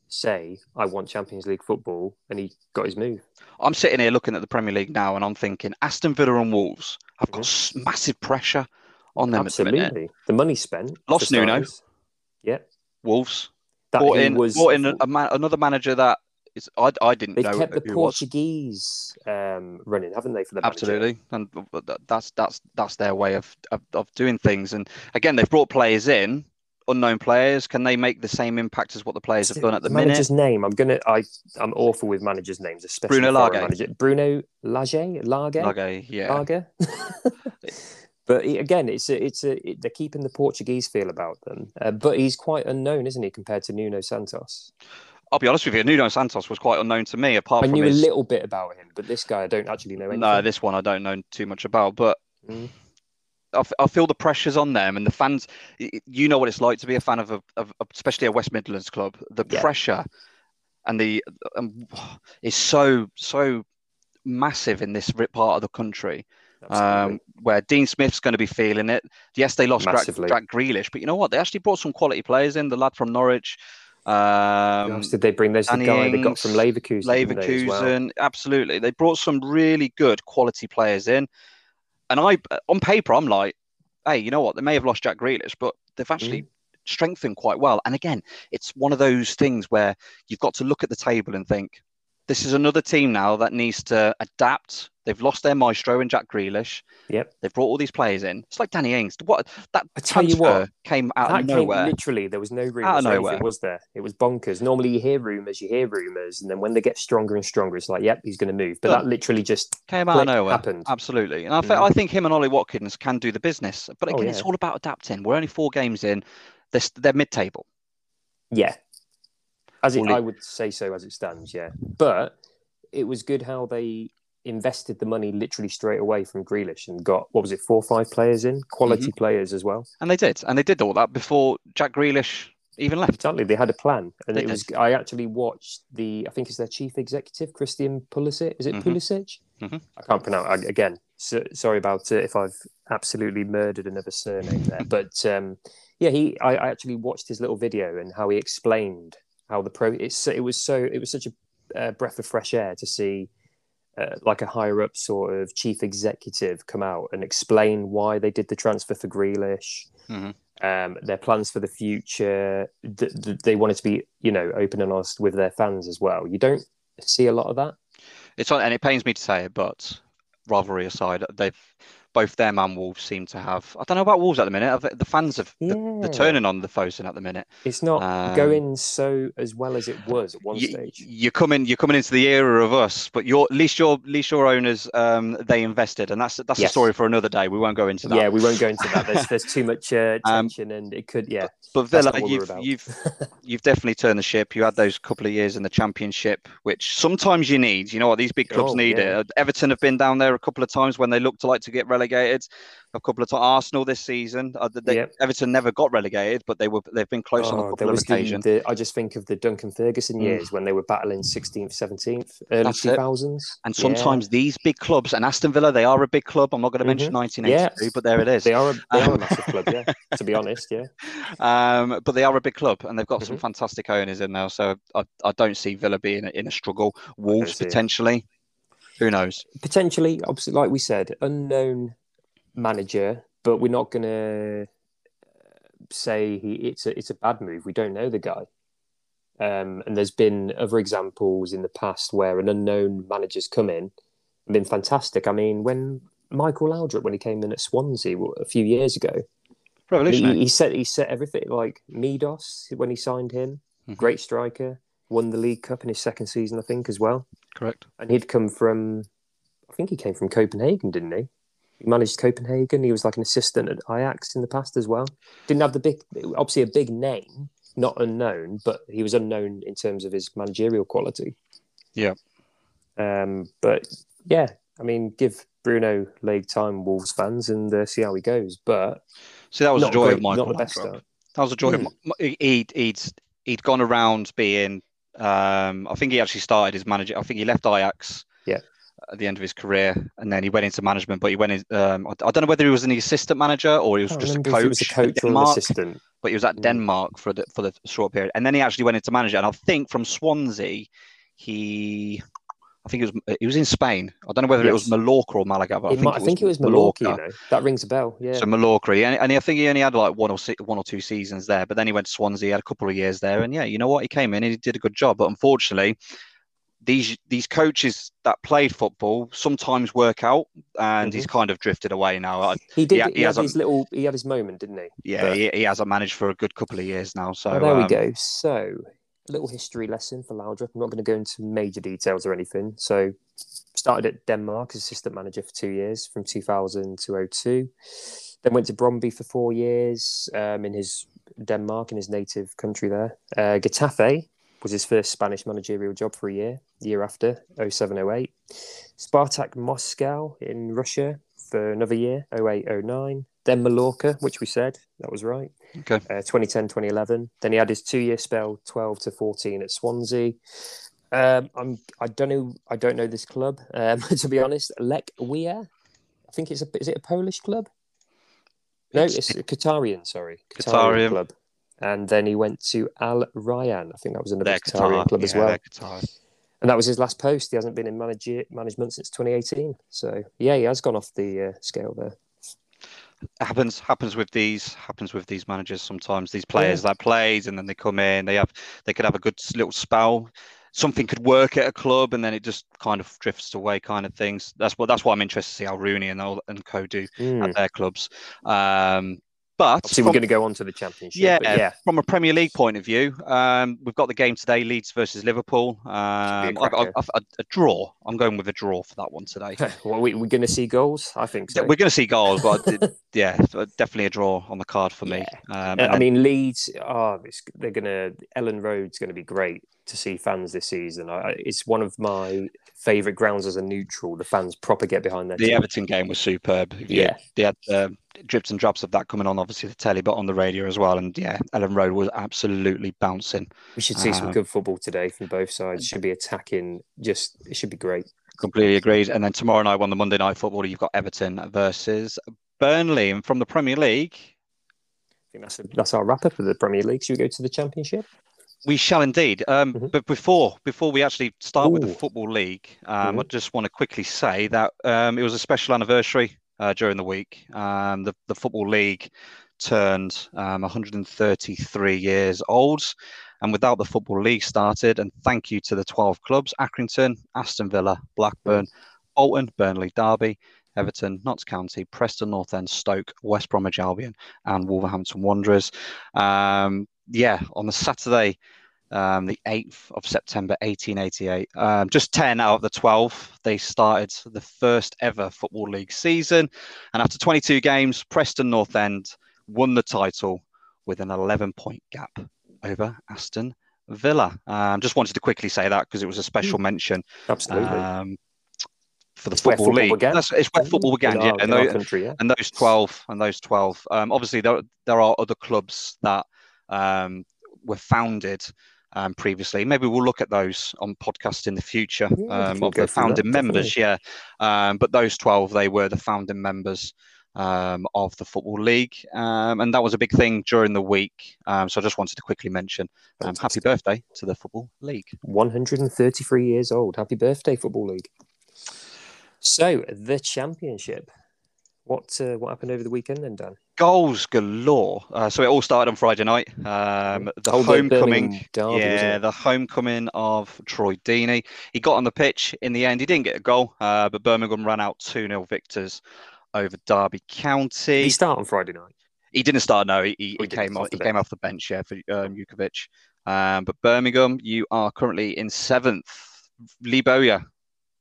say, "I want Champions League football," and he got his move. I'm sitting here looking at the Premier League now, and I'm thinking Aston Villa and Wolves have got Mhm. s massive pressure on them at the minute. Absolutely, the money spent. Lost Nuno. Yeah, Wolves that brought he in, was. brought in a, a man, another manager that is I, I didn't They've know kept the. Portuguese um, running, haven't they? For the manager? Absolutely, and th- th- that's that's that's their way of, of of doing things. And again, they've brought players in, unknown players. Can they make the same impact as what the players have done at the minute? manager's name. I'm gonna. I. I'm awful with managers' names, especially Bruno Lage. Manager. Bruno Lage. Lage. Okay, yeah, Lager. <laughs> <laughs> but he, again, it's a, it's a, it, they're keeping the Portuguese feel about them. Uh, but he's quite unknown, isn't he, compared to Nuno Santos? I'll be honest with you. Nuno Santos was quite unknown to me, apart I knew his. a little bit about him, but this guy I don't actually know anything. No, this one I don't know too much about, but Mm. I, f- I feel the pressures on them and the fans. You know what it's like to be a fan of, a, of- especially a West Midlands club. The Yeah. pressure and the um, <sighs> is so so massive in this part of the country. Um, where Dean Smith's going to be feeling it. Yes, they lost Jack, Jack Grealish, but you know what? They actually brought some quality players in. The lad from Norwich, um, did they bring? There's the guy they got from Leverkusen. as well? Leverkusen, absolutely. They brought some really good quality players in, and I, on paper, I'm like, hey, you know what? They may have lost Jack Grealish, but they've actually strengthened quite well. And again, it's one of those things where you've got to look at the table and think, this is another team now that needs to adapt. They've lost their maestro in Jack Grealish. Yep. They've brought all these players in. It's like Danny Ings. What that I tell you what, came out that of came literally. There was no rumors. Out of or anything, nowhere. was there? It was bonkers. Normally, you hear rumors, you hear rumors, and then when they get stronger and stronger, it's like, yep, he's going to move. But that literally just Came out of nowhere. happened. Absolutely. And I, Mhm. I think him and Ollie Watkins can do the business. But Oh, again, it's all about adapting. We're only four games in. They're, they're mid table. Yeah. As it, Fully- I would say so as it stands, yeah. But it was good how they invested the money literally straight away from Grealish and got what was it, four or five players in, quality Mm-hmm. players as well. And they did. And they did all that before Jack Grealish even left. Exactly, they had a plan, and They it was. I actually watched the. I think it's their chief executive, Christian Pulisic. Is it Mhm. Pulisic? Mhm. I can't pronounce I, again. So, sorry about it if I've absolutely murdered another surname there. <laughs> but um, yeah, he. I, I actually watched his little video and how he explained how the pro. It's it was so it was such a uh, breath of fresh air to see. Uh, like a higher up sort of chief executive come out and explain why they did the transfer for Grealish, Mhm. um, their plans for the future. Th- th- they wanted to be, you know, open and honest with their fans as well. You don't see a lot of that. It's on, and it pains me to say it, but rivalry aside, they've both them and Wolves seem to have. I don't know about Wolves at the minute. The fans have Yeah, they're turning on the Fosun at the minute. It's not Um, going so as well as it was at one you, stage. you're coming you're coming into the era of us, but your at least your at least your owners um, they invested, and that's that's a story for another day. We won't go into that. Yeah, we won't go into that. There's there's too much uh, <laughs> Um, tension, and it could, yeah. But That's Villa, you've you've <laughs> you've definitely turned the ship. You had those couple of years in the championship, which sometimes you need. You know what? These big clubs Oh, need yeah. it. Everton have been down there a couple of times when they looked like to get relegated. Relegated a couple of times, Arsenal this season. Uh, they, Yep. Everton never got relegated, but they were they've been close on a Oh, couple of occasions. the, I just think of the Duncan Ferguson Mm. years when they were battling 16th, 17th, early That's it. 2000s. And Yeah. sometimes these big clubs, and Aston Villa, they are a big club. I'm not going to mention Mhm. 1983, Yeah. but there it is. they are a, they are a Um, massive club, yeah. To be honest, yeah. <laughs> Um, but they are a big club, and they've got some Mhm. fantastic owners in there. So I, I don't see Villa being in a struggle. Wolves potentially. it. Potentially. Who knows? Potentially, obviously, like we said, unknown manager, but we're not going to say he, it's a it's a bad move. We don't know the guy. Um, and there's been other examples in the past where an unknown manager's come in and been fantastic. I mean, when Michael Laudrup, when he came in at Swansea a few years ago, he, Revolutionary. he set he set everything like Midos when he signed him, Mhm. great striker, won the League Cup in his second season, I think, as well. Correct. And he'd come from, I think he came from Copenhagen, didn't he? He managed Copenhagen. He was like an assistant at Ajax in the past as well. Didn't have the big, obviously a big name, not unknown, but he was unknown in terms of his managerial quality. Yeah. Um, but yeah, I mean, give Bruno League time, Wolves fans, and uh, see how he goes. But See, that was the joy great- of Michael not the best start. That was a joy. Mm. He'd, he'd, he'd gone around being, um, I think he actually started as manager. I think he left Ajax yeah. at the end of his career and then he went into management, but he went in, um, I, I don't know whether he was an assistant manager or he was just a coach. He was a coach or an assistant. But he was at mm. Denmark for the, for the short period. And then he actually went into manager. And I think from Swansea, he I think it was it was in Spain. I don't know whether yes. it was Mallorca or Malaga, but I think, might, it was, I think it was Mallorca. Mallorca. You know? That rings a bell. Yeah. So Mallorca, and, and I think he only had like one or six, one or two seasons there, but then he went to Swansea, had a couple of years there, and yeah, you know what? He came in and he did a good job, but unfortunately, these these coaches that played football sometimes work out, and mm-hmm. he's kind of drifted away now. He did. He, he, he had his little. He had his moment, didn't he? Yeah, but... he, he hasn't managed for a good couple of years now. So oh, there um, we go. So little history lesson for Laudrup. I'm not going to go into major details or anything. So started at Denmark as assistant manager for two years, from 2000 to 02. Then went to Brøndby for four years um, in his Denmark in his native country there. Uh, Getafe was his first Spanish managerial job for a year, year after, 0708. Spartak Moscow in Russia for another year, 0809. Then Mallorca, which we said, that was right. Okay. Uh, 2010, 2011. Then he had his two year spell, 12 to 14 at Swansea. Um, I'm, I don't know. I don't know this club um, <laughs> to be honest. Lekhwiya, I think it's a. Is it a Polish club? No, it's, it's a Qatarian. Sorry, Qatarian, Qatarian club and then he went to Al Rayyan. I think that was another Qatari club as well. And that was his last post. He hasn't been in manager, management since 2018. So yeah, he has gone off the uh, scale there. happens happens with these happens with these managers sometimes. These players yeah. that plays and then they come in. They have they could have a good little spell. Something could work at a club and then it just kind of drifts away, kind of things. That's what that's why I'm interested to see how Rooney and and Co do mm. at their clubs. Um, but obviously, from, we're going to go on to the championship. Yeah, yeah. From a Premier League point of view, um, we've got the game today: Leeds versus Liverpool. Um, a, draw. I'm going with a draw for that one today. <laughs> well, we, are going to see goals. I think so. We're going to see goals, but <laughs> yeah, definitely a draw on the card for me. Yeah. Um, I mean, Leeds. Oh, they're going to. Elland Road's going to be great to see fans this season. I, it's one of my favourite grounds as a neutral. The fans proper get behind their. The team. Everton game was superb. Yeah, they had uh, drips and drops of that coming on, obviously the telly, but on the radio as well. And yeah, Elland Road was absolutely bouncing. We should see some uh, good football today from both sides. Should be attacking. Just it should be great. Completely agreed. And then tomorrow night on the Monday night football, you've got Everton versus Burnley, and from the Premier League. I think that's a, that's our wrap up of the Premier League. Should we go to the Championship? We shall indeed. Um, mm-hmm. But before before we actually start Ooh. with the Football League, um, mm-hmm. I just want to quickly say that um, it was a special anniversary uh, during the week. Um, the, the Football League turned um, 133 years old. And without the Football League started, and thank you to the 12 clubs Accrington, Aston Villa, Blackburn, Bolton, Burnley, Derby, Everton, Notts County, Preston North End, Stoke, West Bromwich Albion, and Wolverhampton Wanderers. Um, yeah, on the Saturday, um, the 8th of September 1888. Um, just 10 out of the 12, they started the first ever Football League season. And after 22 games, Preston North End won the title with an 11 point gap over Aston Villa. Um, just wanted to quickly say that because it was a special mm. mention. Absolutely. Um, for the football, football league, That's, it's where football began, yeah. And, those, country, yeah. and those twelve, and those twelve. Um, obviously, there there are other clubs that um, were founded um, previously. Maybe we'll look at those on podcast in the future yeah, um, of the founding members. Yeah, um, but those twelve they were the founding members um, of the football league, um, and that was a big thing during the week. Um, so I just wanted to quickly mention happy birthday to the football league. One hundred and thirty-three years old. Happy birthday, football league. So the championship. What uh, what happened over the weekend then, Dan? goals galore. Uh, so it all started on Friday night. Um, the oh, homecoming, derby, yeah, the homecoming of Troy Deeney. He got on the pitch in the end. He didn't get a goal, uh, but Birmingham ran out two 0 victors over Derby County. Did he start on Friday night? He didn't start. No, he, he, he came off. He came off the bench. Yeah, for um, Jutkiewicz. Um, but Birmingham, you are currently in seventh. Lee Bowyer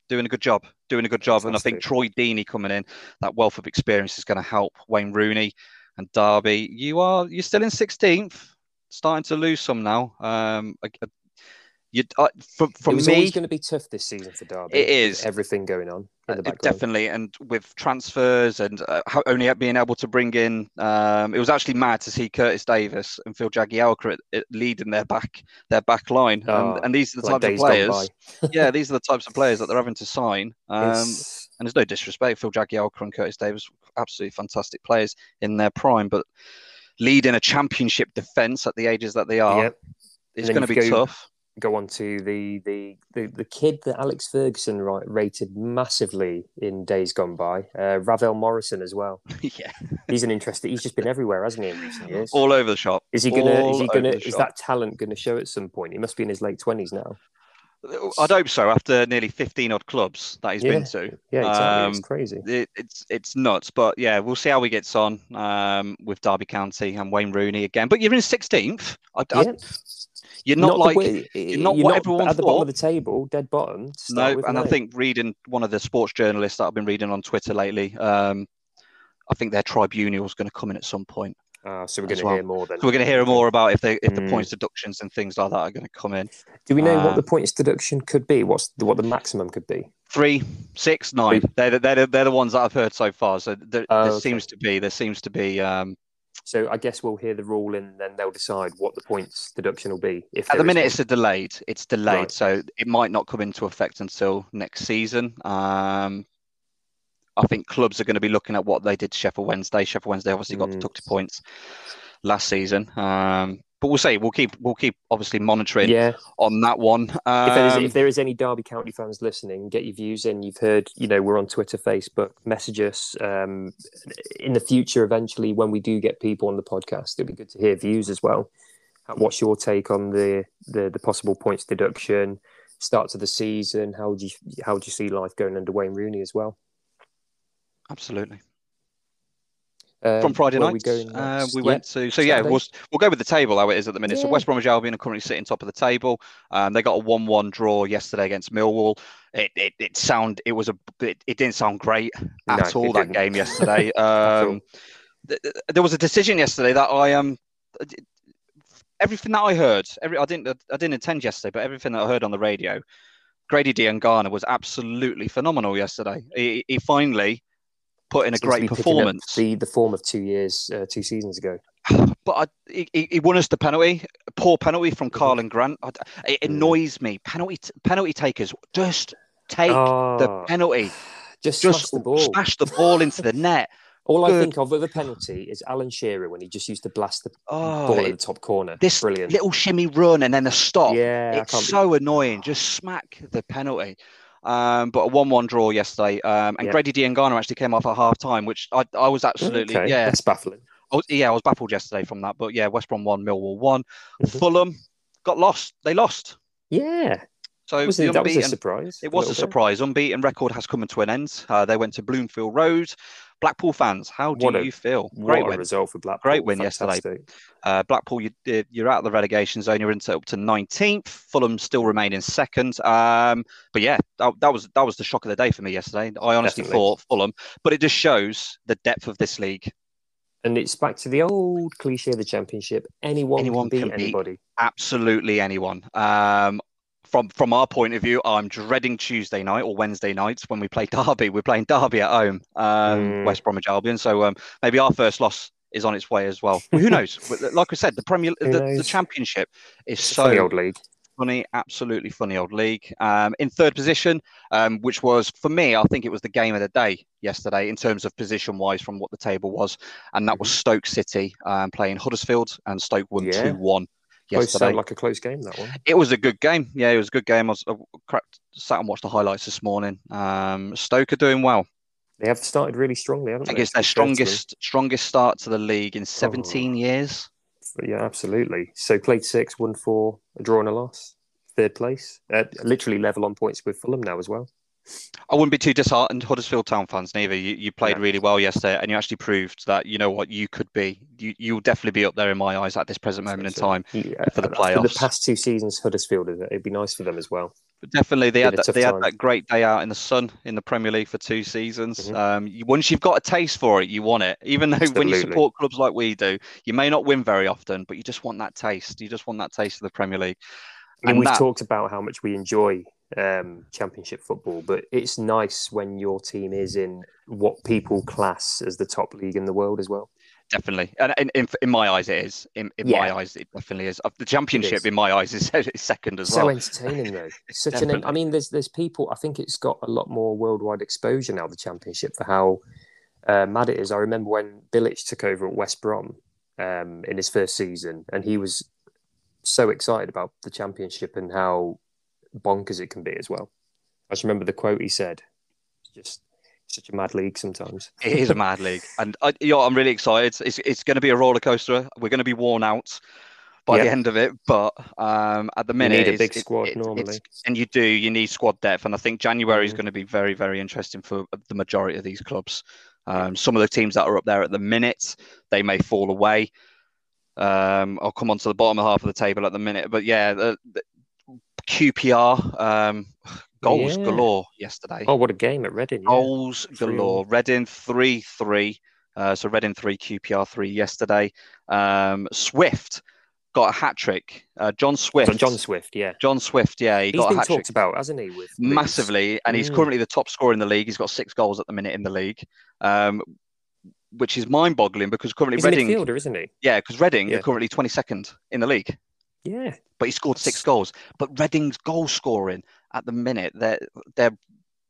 doing a good job, doing a good job. Fantastic. And I think Troy Deeney coming in, that wealth of experience is going to help Wayne Rooney and Derby. You are you're still in 16th, starting to lose some now. Um, You, uh, from, from it was me, always going to be tough this season for Derby. It is. everything going on in the Uh. Definitely, and with transfers and uh, only being able to bring in, um, it was actually mad to see Curtis Davies and Phil Jagielka leading their back their back line, Oh, and, and these are the Like types of players. yeah, <laughs> these are the types of players that they're having to sign. Um, and there's no disrespect, Phil Jagielka and Curtis Davies, absolutely fantastic players in their prime, but leading a championship defence at the ages that they are, Yep. it's going to be go- tough. Go on to the, the the the kid that Alex Ferguson right, rated massively in days gone by, uh, Ravel Morrison as well. <laughs> yeah, He's an interesting. He's just been everywhere, hasn't he, in recent years? all over the shop. is he gonna? all Is he gonna? Is shop. that talent gonna show at some point? He must be in his late twenties now. I'd hope so. After nearly 15 odd clubs that he's Yeah. been to, Yeah, exactly. it's Um, crazy. it, it's it's nuts. But yeah, we'll see how he gets on um, with Derby County and Wayne Rooney again. But you're in 16th. I, I- Yeah. You're not, the like way- not what everyone at the bottom of the table, dead bottom. no. and I think reading one of the sports journalists that I've been reading on Twitter lately, um, I think their tribunal is going to come in at some point. Ah, so we're going to well. hear more then. So we're going to hear more about if they if the Mm. points deductions and things like that are going to come in. Do we know what uh, the points deduction could be? What's the, what the maximum could be? Three, six, nine. They're the, they're the, they're the ones that I've heard so far. So there, Oh, there okay. seems to be there seems to be um, So I guess we'll hear the rule and then they'll decide what the points deduction will be. If At the minute, one. it's a delayed. It's delayed, Right. so it might not come into effect until next season. Um, I think clubs are going to be looking at what they did to Sheffield Wednesday. Sheffield Wednesday obviously got Mm. to points last season, um, but we'll see. We'll keep we'll keep obviously monitoring yeah. on that one. if, there is, Um, if there is any Derby County fans listening, get your views in. You've heard, you know, we're on Twitter, Facebook, message us. Um, in the future, eventually, when we do get people on the podcast, it'd be good to hear views as well. Uh, What's your take on the the, the possible points deduction? Start to the season. How do you how do you see life going under Wayne Rooney as well? absolutely. Um, From Friday where night, we uh, we Yeah. went to. So yeah, Saturday. we'll we'll go with the table how it is at the minute. So West Bromwich Albion are currently sitting top of the table. Um, they got a one-one draw yesterday against Millwall. It it, it sound it was a it, it didn't sound great at No, all that didn't. game <laughs> yesterday. um, th- th- there was a decision yesterday that I um everything that I heard. Every I didn't I didn't attend yesterday, but everything that I heard on the radio, Grady Diangana was absolutely phenomenal yesterday. He, he finally put in a great be picking up performance. The the form of two years, uh, two seasons ago. <sighs> but I, he- he, won us the penalty, poor penalty from Mhm. Karlan Grant. I, it annoys me. Penalty penalty takers just take the Oh, penalty, <sighs> just just smash the ball. smash the ball into the net. <laughs> All I think of with a penalty is Alan Shearer when he just used to blast the Oh, ball in the top corner. this Brilliant. little shimmy run and then a stop. yeah, it's can't be- so annoying. Just smack the penalty. Um, but a one-one draw yesterday, um, and Yeah. Grady Diangana actually came off at half time, which I, I was absolutely Okay, yeah, that's baffling. I was, yeah, I was baffled yesterday from that. But yeah, West Brom one, Millwall one, Mhm. Fulham got lost. They lost. Yeah, So was it, that was a unbeaten- surprise. It was a bit. surprise. Unbeaten record has come to an end. Uh, they went to Bloomfield Road. Blackpool fans, how do a- you feel? What Great a win. result for Blackpool. Great win yesterday. Uh, Blackpool, you, you're out of the relegation zone. You're into up to 19th. Fulham still remain in second. Um, but yeah, that, that was that was the shock of the day for me yesterday. I honestly Definitely. thought Fulham, but it just shows the depth of this league. And it's back to the old cliche of the championship. Anyone, Anyone can can beat beat anybody. Absolutely anyone. Um, from from our point of view, I'm dreading Tuesday night or Wednesday nights when we play <laughs> Derby. We're playing Derby at home, um, Mm. West Bromwich Albion. So um, maybe our first loss is on its way as well. Well, who knows? <laughs> Like I said, the Premier, the, the? Championship is so funny old league. funny, absolutely funny old league. Um, in third position, um, which was for me, I think it was the game of the day yesterday in terms of position wise from what the table was, and that was Stoke City um, playing Huddersfield, and Stoke won Mm-hmm. Yeah. two one Both sound like a close game, that one. It was a good game. Yeah, it was a good game. I was I cracked, sat and watched the highlights this morning. Um, Stoke are doing well. They have started really strongly, I haven't think they? it's their be fair to them? strongest strongest start to the league in 17 years. Yeah, absolutely. So played six, won four, a draw and a loss. Third place. Uh, literally level on points with Fulham now as well. I wouldn't be too disheartened, Huddersfield Town fans, neither. You, you played No. really well yesterday, and you actually proved that you know what you could be. You you'll definitely be up there in my eyes at this present moment in time. Yeah, for the after the past two seasons, Huddersfield, it'd be nice for them as well. But definitely, they had that, they had that great day out in the sun in the Premier League for two seasons. Mhm. Um, you, once you've got a taste for it, you want it. Even though when you support clubs like we do, you may not win very often, but you just want that taste. You just want that taste of the Premier League. I mean, we've that... talked about how much we enjoy um, championship football, but it's nice when your team is in what people class as the top league in the world as well. Definitely, and in, in, in my eyes, it is. In, in yeah. my eyes, it definitely is. The championship, in my eyes, is, <laughs> is second as so well. So entertaining, though. <laughs> Such an. I mean, there's there's people. I think it's got a lot more worldwide exposure now. The championship for how uh, mad it is. I remember when Bilic took over at West Brom um, in his first season, and he was so excited about the championship and how bonkers it can be as well. I just remember the quote he said. It's just such a mad league sometimes. it is a mad league, and I, you know, I'm really excited. It's it's going to be a roller coaster. We're going to be worn out by the end of it, but um, at the minute, you need a big squad it, normally, and you do. You need squad depth, and I think January is mm. going to be very very interesting for the majority of these clubs. Um, some of the teams that are up there at the minute, they may fall away. Um, I'll come on to the bottom half of the table at the minute, but yeah, the, the QPR. Um, Goals yeah. galore yesterday. Oh, what a game at Reading! Yeah. Goals galore. Reading three three. Uh, so Reading three, QPR three yesterday. Um, Swift got a hat trick. Uh, John Swift. John Swift, yeah. John Swift, yeah. He has got been a hat talked about, hasn't he? With massively, and he's mm. currently the top scorer in the league. He's got six goals at the minute in the league. Um, which is mind-boggling because currently he's Reading, a midfielder, isn't he? Yeah, because Reading yeah. are currently 22nd in the league. Yeah, but he scored six goals. But Reading's goal scoring at the minute they're they're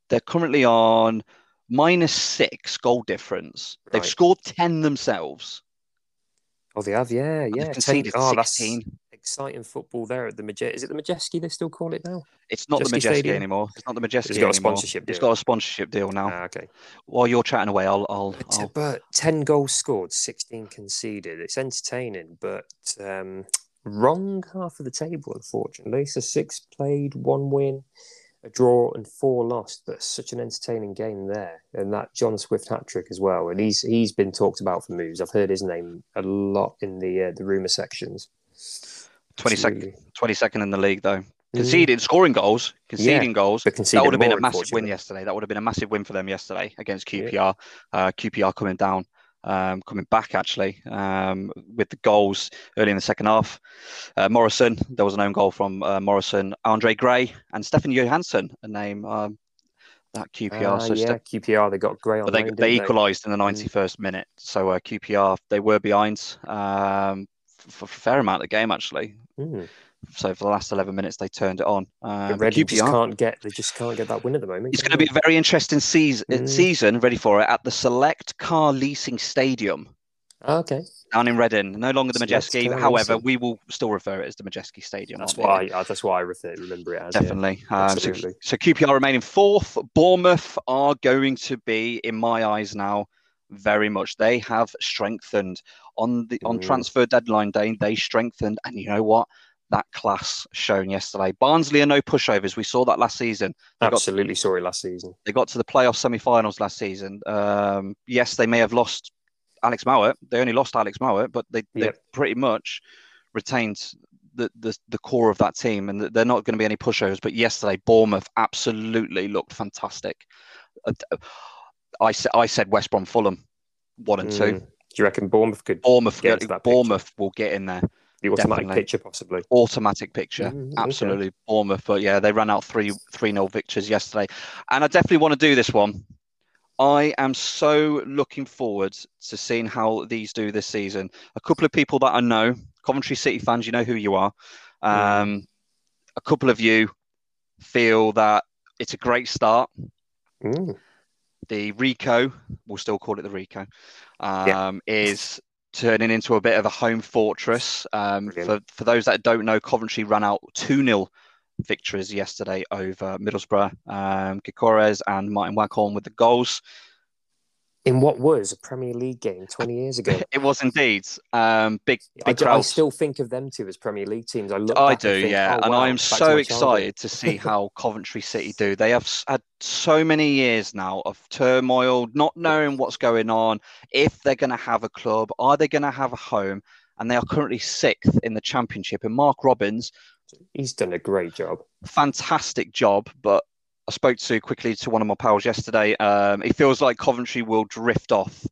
they're currently on minus six goal difference. Right. They've scored ten themselves. Oh, they have, yeah, yeah. Conceded 10, oh, 16. That's exciting football there at the Majestic. Is it the Madejski they still call it now? It's not Madejski the Madejski anymore. It's not the Madejski. It's got a sponsorship deal. It's got a sponsorship deal now. Ah, okay. While you're chatting away, I'll. I'll, but, I'll... but ten goals scored, sixteen conceded. It's entertaining, but um, wrong half of the table, unfortunately. So six played, one win, a draw, and four lost. But such an entertaining game there, and that John Swift hat trick as well. And he's he's been talked about for moves. I've heard his name a lot in the uh, the rumor sections. 22nd, 22nd in the league though. Conceding, mm. scoring goals, conceding yeah, goals. That would have been a massive win yesterday. That would have been a massive win for them yesterday against QPR. Yeah. Uh, QPR coming down um, coming back actually um, with the goals early in the second half. Uh, Morrison, there was an own goal from uh, Morrison, Andre Gray, and Stefan Johansen, a name um, that QPR. Uh, so yeah, Ste- QPR they got Gray on. But they, they equalised in the 91st mm. minute. So uh, QPR they were behind um, for a fair amount of the game actually. Mm. So for the last eleven minutes, they turned it on. Uh, Reading just can't get they just can't get that win at the moment. It's going to be a very interesting season. Mm. Season ready for it at the Select Car Leasing Stadium. Okay. Down in Reading, no longer the Madejski. However, we will still refer it as the Madejski Stadium. That's why. I, that's why I refer, remember it as. Definitely. Yeah. Um, so, so QPR remaining fourth. Bournemouth are going to be, in my eyes now, very much. They have strengthened on the on mm. transfer deadline day. They strengthened, and you know what? That class shown yesterday. Barnsley are no pushovers. We saw that last season. They Absolutely got, saw it last season. They got to the playoff semi-finals last season. Um, yes, they may have lost Alex Mowatt. They only lost Alex Mowatt, but they, they yep. pretty much retained the, the the core of that team, and they're not going to be any pushovers. But yesterday, Bournemouth absolutely looked fantastic. Uh, I said I said West Brom, Fulham, one and mm. two. Do you reckon Bournemouth could? Bournemouth, get Bournemouth will get in there the automatic Definitely. picture, possibly. Automatic picture, mm, absolutely. Okay. Bournemouth, but yeah, they ran out three three nil victors yesterday, and I definitely want to do this one. I am so looking forward to seeing how these do this season. A couple of people that I know, Coventry City fans, you know who you are. Um, mm. A couple of you feel that it's a great start. Mm. The Ricoh, we'll still call it the Ricoh, um, yeah. is turning into a bit of a home fortress. Um, for, for those that don't know, Coventry ran out 2 0 victories yesterday over Middlesbrough. Um, and Martin Waghorn with the goals in what was a Premier League game 20 years ago. <laughs> It was indeed. Um, big, big I, I, still think of them two as Premier League teams. I look. I do, and think, yeah, oh, and wow, I'm so excited to see <laughs> how Coventry City do. They have had so many years now of turmoil, not knowing what's going on, if they're going to have a club, are they going to have a home, and they are currently sixth in the Championship. And Mark Robins, he's done a great job. Fantastic job, but I spoke to quickly to one of my pals yesterday. Um, it feels like Coventry will drift off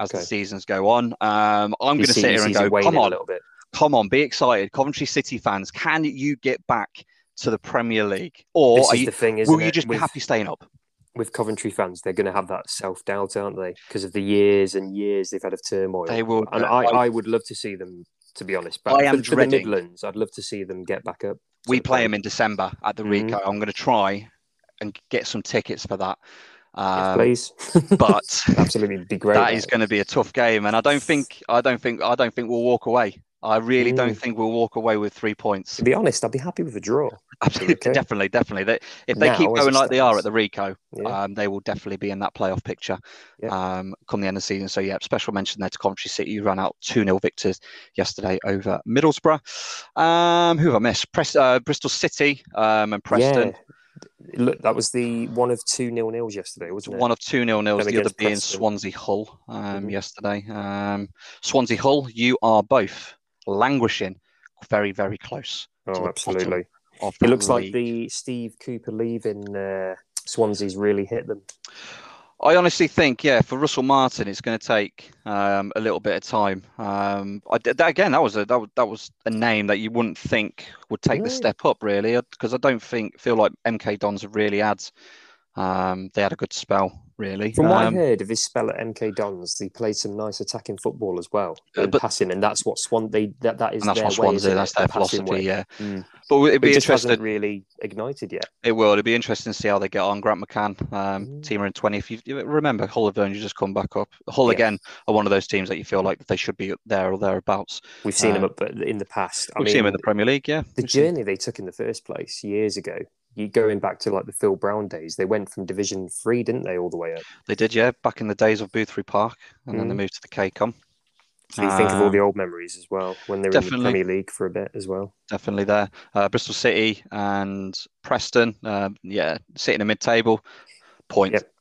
as okay. the seasons go on. Um, I'm going to sit here and go, come on, a little bit. Come on, be excited, Coventry City fans. Can you get back to the Premier League, or you, the thing, will you it? just be with, happy staying up? with Coventry fans? They're going to have that self doubt, aren't they? Because of the years and years they've had of turmoil. They will. and I, I would love to see them. To be honest, but I am for, for the Midlands, I'd love to see them get back up. we play them in December at the Mhm. Ricoh. I'm going to try and get some tickets for that. Yes, Um, please. but <laughs> absolutely it'd be great. that is going to be a tough game, and I don't think I don't think I don't think we'll walk away. I really don't Mm. think we'll walk away with three points. To be honest, I'd be happy with a draw. <laughs> Absolutely, okay. definitely, definitely. They, if they keep Now, as going like they are at the Ricoh, Yeah. um, they will definitely be in that playoff picture Yeah. um, come the end of the season. So yeah, special mention there to Coventry City, who ran out two 0 victors yesterday over Middlesbrough. Um, who have I missed? Pres- uh, Bristol City um, and Preston. Look, that was the one of two nil nils yesterday, It was wasn't it? one of two nil nils, the other being Preston. Swansea Hull um, Mhm. yesterday. Um, Swansea Hull, you are both languishing very, very close. oh, absolutely. It looks like the Steve Cooper leaving uh, Swansea's really hit them. I honestly think, yeah, for Russell Martin, it's going to take um, a little bit of time. Um, I, that, again, that was a that, was- that was a name that you wouldn't think would take the step up, really, because I don't think feel like MK Dons have really had. Um, they had a good spell, really. From what Um, I heard of his spell at MK Dons, he played some nice attacking football as well, and but- passing, and that's what Swan they that, that is and that's their what way, Swansea. isn't That's their philosophy, way. yeah. Mm. But it'd be it just hasn't really ignited yet. It will. It'd be interesting to see how they get on. Grant McCann, um, Mm. team are in 20. If you, remember, Hull have only just come back up. Hull Yeah. again are one of those teams that you feel like they should be there or thereabouts. We've seen them Uh, up in the past. I We've mean, seen them in the Premier League, yeah. the We've seen- journey they took in the first place years ago. You going back to like the Phil Brown days, they went from Division Three, didn't they, all the way up? They did, yeah, back in the days of Boothferry Park, and then they Mm. moved to the KCOM. So you think of all Um, the old memories as well when they were in the. Premier League for a bit as well. definitely there. Uh, Bristol City and Preston, um, yeah, sitting in mid-table. Point. Yep.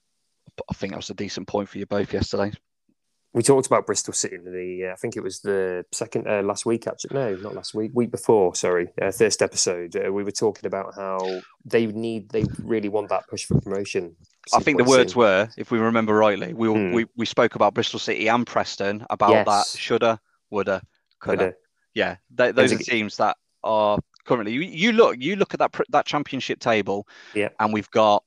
I think that was a decent point for you both yesterday. We talked about Bristol City in the, uh, I think it was the second uh, last week actually. No, not last week. Week before, sorry, uh, first episode. Uh, we were talking about how they need, they really want that push for promotion. I think the words were, if we remember rightly, we, Hmm. we we spoke about Bristol City and Preston about that shoulda, woulda, coulda. Yeah, they, those are teams that are currently. You, you look, you look at that pr- that championship table, Yeah. and we've got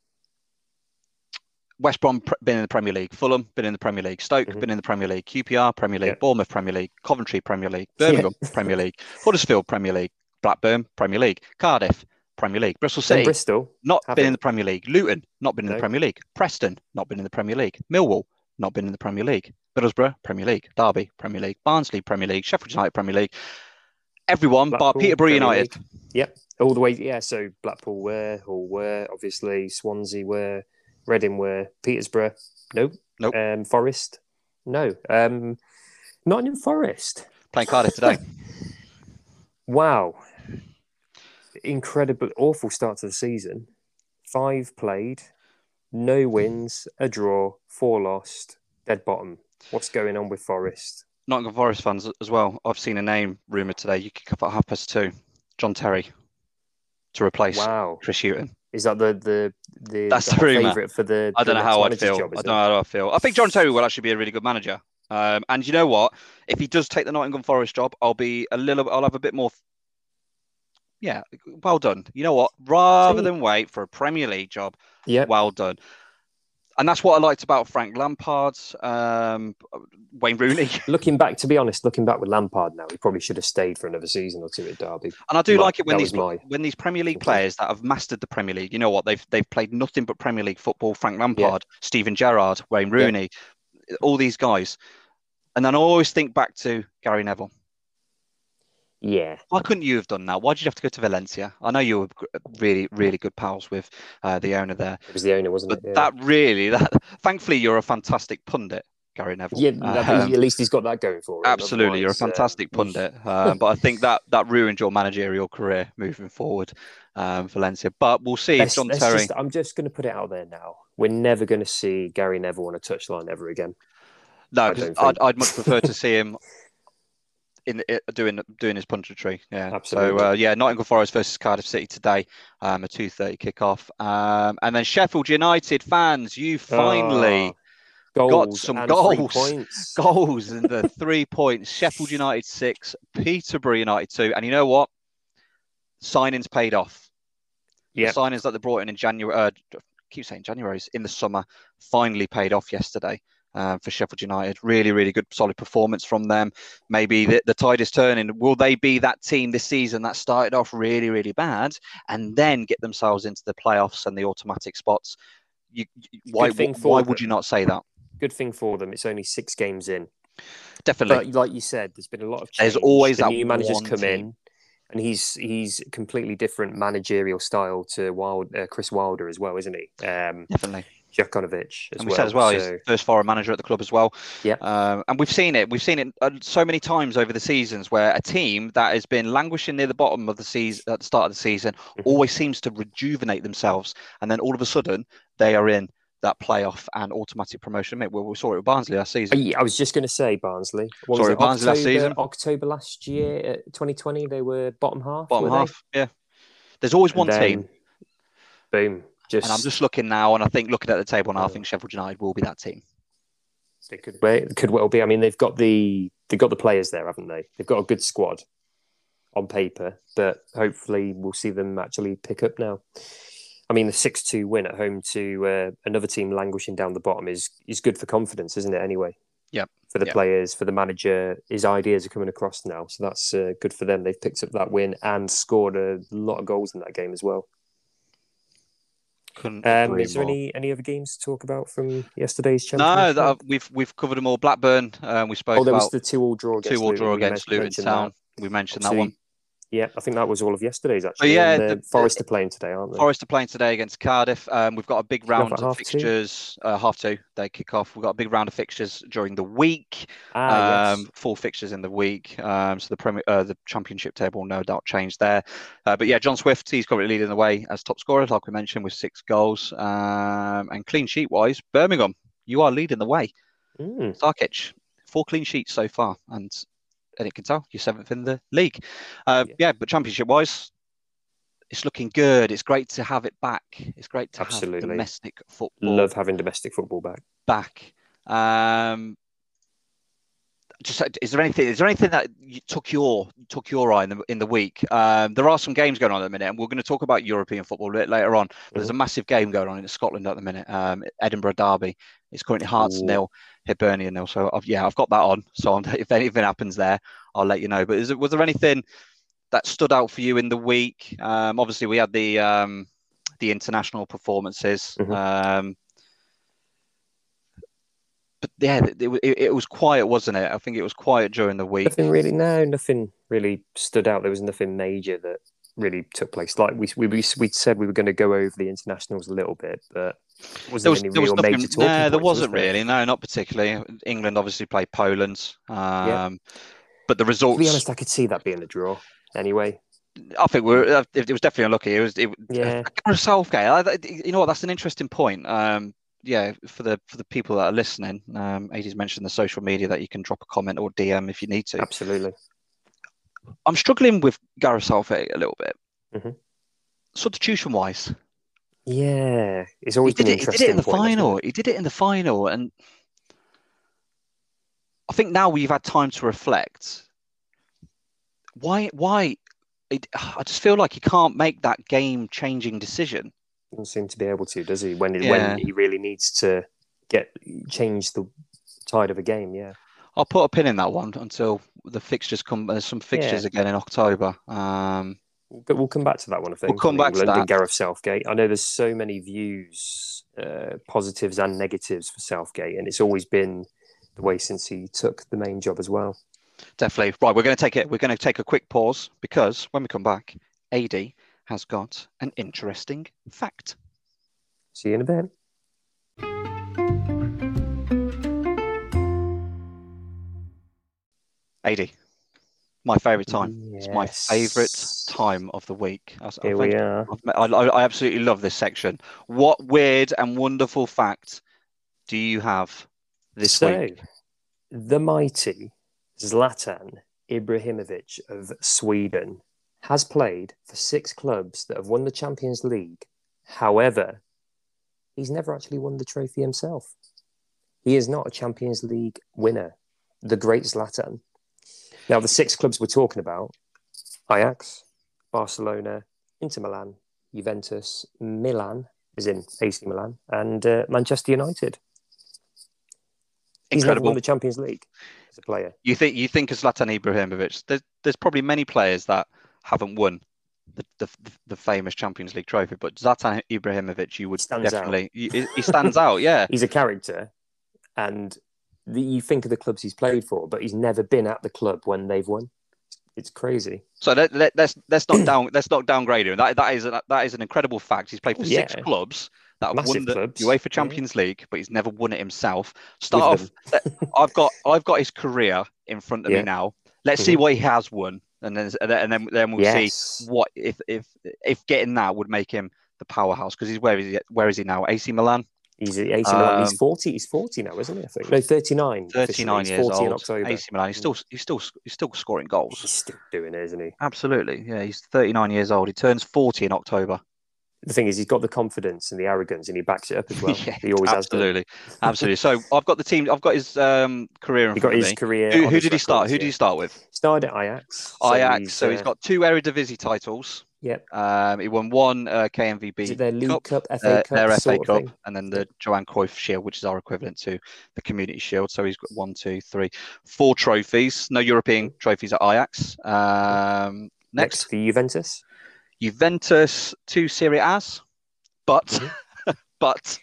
West Brom pr- been in the Premier League, Fulham been in the Premier League, Stoke Mhm. been in the Premier League, QPR Premier League, Yeah. Bournemouth Premier League, Coventry Premier League, Yeah. Birmingham Premier League, Huddersfield Premier League, Blackburn Premier League, Cardiff Premier League, Bristol and Bristol, not been in the Premier League. Luton, not been in the Premier League. Preston, not been in the Premier League. Millwall, not been in the Premier League. Middlesbrough, Premier League. Derby, Premier League. Barnsley, Premier League. Sheffield United, Premier League. Everyone bar Peterborough Premier United. League. Yep, all the way. Yeah, so Blackpool were, Hull were, obviously Swansea were, Reading were, Peterborough, no, Nope. um, Forest, no, um, Nottingham Forest. Playing Cardiff today. <laughs> Wow, incredible, awful start to the season. Five played, no wins, a draw, four lost, dead bottom. What's going on with Forest? Nottingham Forest fans as well. I've seen a name rumoured today. You kick off at half past two. John Terry to replace Wow, Chris Hughton. Is that the the the, That's the the favourite for the? I don't the know how I'd feel. job, I don't it? know how I feel. I think John Terry will actually be a really good manager. Um, and you know what? If he does take the Nottingham Forest job, I'll be a little. I'll have a bit more. Yeah, well done. You know what? Rather See- than wait for a Premier League job, Yeah, well done. And that's what I liked about Frank Lampard, um, Wayne Rooney, <laughs> looking back, to be honest, looking back with Lampard now, he probably should have stayed for another season or two at Derby. and I do My- like it when these my when these Premier League players that have mastered the Premier League. You know what? They've they've played nothing but Premier League football. Frank Lampard, Steven Gerrard, Wayne Yeah. Rooney, all these guys. And then I always think back to Gary Neville. Yeah, Why couldn't you have done that? Why did you have to go to Valencia? I know you were really, really good pals with uh, the owner there, it was the owner, wasn't but it? Yeah. that really, that thankfully, you're a fantastic pundit, Gary Neville. yeah, Um, at least he's got that going for him. absolutely, you're a um, fantastic pundit. Um, but I think that that ruined your managerial career moving forward, um, Valencia. But we'll see let's- John Terry. just- I'm just going to put it out there now. We're never going to see Gary Neville on a touchline ever again. No, I I'd much prefer to see <laughs> him in the, doing doing his punditry. Yeah, Absolutely. So uh, yeah, Nottingham Forest versus Cardiff City today, um, a two thirty kickoff, um, and then Sheffield United fans, you finally Ah, goals got some and goals. <laughs> Goals in the three points. Sheffield United six, Peterborough United two, and you know what? Signings paid off. Yeah. Signings that they brought in in January, uh, I keep saying January's in the summer, finally paid off yesterday uh, for Sheffield United. Really, really good, solid performance from them. Maybe the, the tide is turning. Will they be that team this season that started off really, really bad and then get themselves into the playoffs and the automatic spots? You, you- why why would you not say that? Good thing for them. It's only six games in. Definitely. But like you said, there's been a lot of change. There's always the that new managers come team. in, and he's he's completely different managerial style to Wild uh, Chris Wilder as well, isn't he? Um, Definitely. Jokanovic as and we well. said as well, so- he's first foreign manager at the club as well. Yeah. Um, and we've seen it. We've seen it uh, so many times over the seasons where a team that has been languishing near the bottom of the season at the start of the season Mhm. always seems to rejuvenate themselves, and then all of a sudden they are in that playoff and automatic promotion. Mate, well, we saw it with Barnsley last Oh, season. yeah, I was just going to say Barnsley. What Sorry, Barnsley last October, season. October last year, uh, 2020, they were bottom half. Bottom were they? half. Yeah. There's always And one team, Boom. Just, and I'm just looking now, and I think looking at the table now, I think Sheffield United will be that team. They could well, it could well be. I mean, they've got the they've got the players there, haven't they? They've got a good squad on paper, but hopefully we'll see them actually pick up now. I mean, the six two win at home to uh, another team languishing down the bottom is is good for confidence, isn't it? Anyway, Yep. For the Yep. players, for the manager, his ideas are coming across now, so that's uh, good for them. They've picked up that win and scored a lot of goals in that game as well. Couldn't Um, agree is there more. any any other games to talk about from yesterday's No, championship? that, we've we've covered them all. Blackburn, um, we spoke oh, there about was the two all draw against two all draw We against Luton mentioned Town. that. We mentioned that Obviously, one. Yeah, I think that was all of yesterday's actually. yeah, and, the- Forest are playing today, aren't they? Forest are playing today against Cardiff. Um, we've got a big round of half two? fixtures. Uh, half two, they kick off. We've got a big round of fixtures during the week. Ah, um, yes. Four fixtures in the week. Um, so the Premier, uh, the Championship table will no doubt change there. Uh, but yeah, John Swift, he's currently leading the way as top scorer, like we mentioned, with six goals. Um, and clean sheet wise, Birmingham, you are leading the way. Mm, Sarkic, four clean sheets so far, and and it can tell you're seventh in the league. Uh, Yeah. yeah. but championship wise, it's looking good. It's great to have it back. It's great to Absolutely. have domestic football love having domestic football back. back. Um, just is there anything? Is there anything that you took your took your eye in the in the week? Um, there are some games going on at the minute, and we're going to talk about European football a bit later on. But There's a massive game going on in Scotland at the minute. Um, Edinburgh Derby. It's currently Hearts Ooh. nil, Hibernian nil. So I've, yeah, I've got that on. So I'm, if anything happens there, I'll let you know. But is it, was there anything that stood out for you in the week? Um, obviously, we had the um, the international performances. Mhm. But yeah, it, it, it was quiet, wasn't it? I think it was quiet during the week. Nothing really. No, nothing really stood out. There was nothing major that really took place. Like we we we said we were going to go over the internationals a little bit, but wasn't There was, any there was real nothing. major No, there points, was wasn't there? really. No, not particularly. England obviously played Poland. Um, Yeah. But the To be honest, I could see that being a draw. Anyway, I think we're. uh, It, was definitely unlucky. It was. It, Yeah. Gareth Southgate. I- you know what? That's an interesting point. Um, yeah, for the for the people that are listening, um, Adie's mentioned the social media that you can drop a comment or DM if you need to. absolutely. I'm struggling with Gareth Southgate a little bit. Mhm. Substitution wise, Yeah, it's he always did been it. He did it in the final. He did it in the final, and I think now we've had time to reflect. Why? Why? It, I just feel like he can't make that game-changing decision. Doesn't seem to be able to, does he? When Yeah. when he really needs to get change the tide of a game. Yeah, I'll put a pin in that one until the fixtures come. There's some fixtures again in October. Um, but we'll come back to that one. I think. come on back to that. and Gareth Southgate. I know there's so many views, uh, positives and negatives for Southgate, and it's always been the way since he took the main job as well. definitely. Right, we're going to take it. We're going to take a quick pause because when we come back, Adie has got an interesting fact. See you in a bit. Adie, my favourite time. It's my favourite time of the week. I, I Here we are. I, I absolutely love this section. What weird and wonderful fact do you have this so, week? the mighty Zlatan Ibrahimovic of Sweden has played for six clubs that have won the Champions League. However, he's never actually won the trophy himself. He is not a Champions League winner. The great Zlatan. Now, the six clubs we're talking about Ajax, Barcelona, Inter Milan, Juventus, Milan, is in AC Milan, and uh, Manchester United. He's never won the Champions League as a player. You think you think of Zlatan Ibrahimovic? There's there's probably many players that haven't won the the, the famous Champions League trophy, but Zlatan Ibrahimovic, you would Stands out. definitely he, he stands out. Yeah, <laughs> He's a character, and the, you think of the clubs he's played for, but he's never been at the club when they've won. It's crazy. So let, let, let's let's not <clears throat> down let's not downgrade him. That that is a, that is an incredible fact. He's played for six clubs that have Massive won the clubs. UEFA Yeah. Champions League, but he's never won it himself. Start off. With let- I've got I've got his career in front of Yeah. me now. Let's see Mhm. what he has won, and then and then then, we'll see what if if if getting that would make him the powerhouse because he's where is he where is he now? AC Milan, He's at AC Milan. Um, he's 40. He's 40 now, isn't he? I think. No, 39. thirty nine He's years 40 in old. October. AC Milan. He's still he's still he's still scoring goals. He's still doing it, isn't he? Absolutely, yeah. He's thirty nine years old. He turns forty in October. The thing is, he's got the confidence and the arrogance, and he backs it up as <laughs> well. Yeah, he always has. absolutely, absolutely. So <laughs> I've got the team. I've got his um, career He got his me. career. Who, who his did he start? records, Who did he start with? Started at Ajax. so Ajax. so he's got two Eredivisie titles. Yep. Um, he won one uh, Is KNVB it their League Cup, Cup, uh, FA Cup, their FA Cup, and then the Johan Cruyff Shield, which is our equivalent to the Community Shield. So he's got one, two, three, four trophies. No European trophies at Ajax. Um, Next next, for Juventus. Juventus, two Serie A's, but Mhm. <laughs> but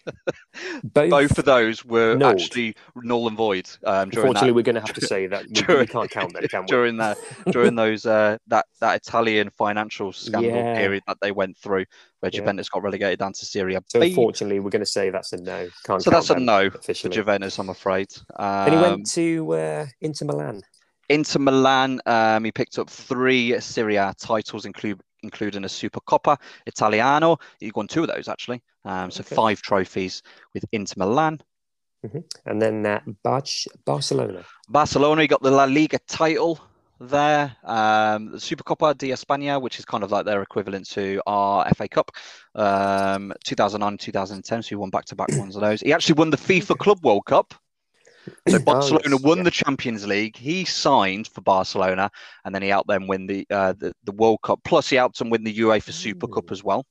Both. both of those were Nulled. actually null and void um, during Unfortunately, that we're going to have to say that we, we during- can't count them, <laughs> can we? during that during those uh, that that Italian financial <laughs> scandal Yeah. period that they went through, where Yeah. Juventus got relegated down to Serie A. So B. unfortunately, we're going to say that's a no. Can't So that's a no for. Juventus, I'm afraid. Um, Then he went to uh, Inter Milan. Inter Milan. Um, he picked up three Serie A titles, include, including a Supercoppa Italiano. He won two of those actually. Um, so Okay. five trophies with Inter Milan. And then uh, Bar- Barcelona. Barcelona, he got the La Liga title there. Um, the Supercopa de España, which is kind of like their equivalent to our FA Cup, um, 2009, 2010. So he won back-to-back ones of those. He actually won the FIFA Club World Cup. So <laughs> Barcelona Oh, won yeah. the Champions League. He signed for Barcelona, and then he helped them win the uh, the, the World Cup. Plus, he helped them win the UEFA Super Cup as well.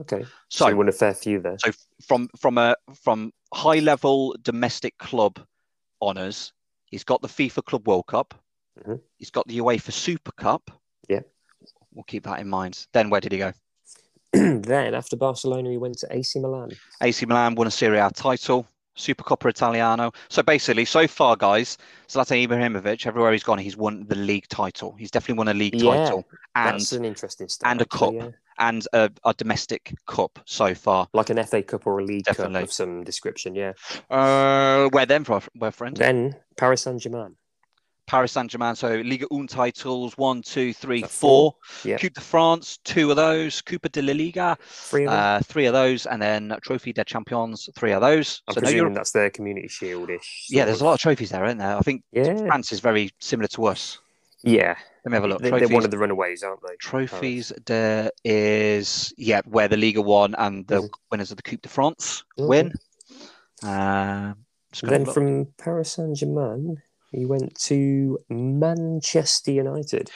Okay. So, he So won a fair few there. so from from a from high level domestic club honors, he's got the FIFA Club World Cup. Mhm. He's got the UEFA Super Cup. Yeah. We'll keep that in mind. Then where did he go? <clears throat> then after Barcelona, he went to AC Milan. AC Milan won a Serie A title, Supercoppa Italiano. So basically, so far, guys, Zlatan Ibrahimovic, everywhere he's gone, he's won the league title. He's definitely won a league Yeah, title and That's an interesting start. and a actually, cup. yeah. and a, a domestic cup so far. Like an FA Cup or a League Definitely. Cup of some description, yeah. Uh, where then, for where friend? Then Paris Saint Germain. Paris Saint Germain. So Ligue 1 titles one, two, three, That's four. Yeah. Coupe de France, two of those. Coupe de la Liga, Three of uh, three of those, and then Trophy des Champions, three of those. I'm so no presuming Europe- that's their Community Shield ish. yeah, there's a lot of trophies there, isn't there? I think Yeah. France is very similar to us. Yeah. Let me have a look. They, Trophies, are one of the runaways, aren't they? trophies there is yeah, where the Liga One and the Mhm. winners of the Coupe de France Okay. win. Um, Then from Paris Saint Germain, he went to Manchester United.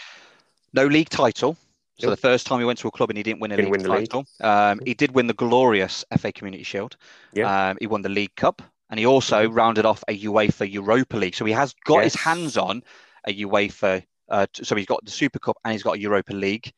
no league title. So the first time he went to a club and he didn't win a Didn't league win the league. title. Um, he did win the glorious FA Community Shield. Yeah. Um, he won the League Cup and he also rounded off a UEFA Europa League. So he has got his hands on a UEFA. Uh, so he's got the Super Cup and he's got a Europa League.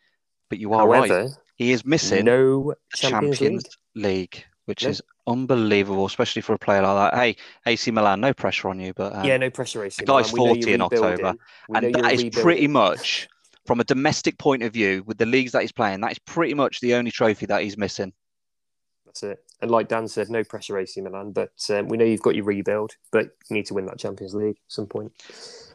But you are right. He is missing no Champions, Champions League. League, which No. is unbelievable, especially for a player like that. Hey, AC Milan, no pressure on you, but um, yeah, no pressure racing. the guy's know 40 in October, rebuilding. We know and that is rebuilding. pretty much from a domestic point of view with the leagues that he's playing. That is pretty much the only trophy that he's missing. That's it. And like Dan said, no pressure AC Milan, but um, we know you've got your rebuild, but you need to win that Champions League at some point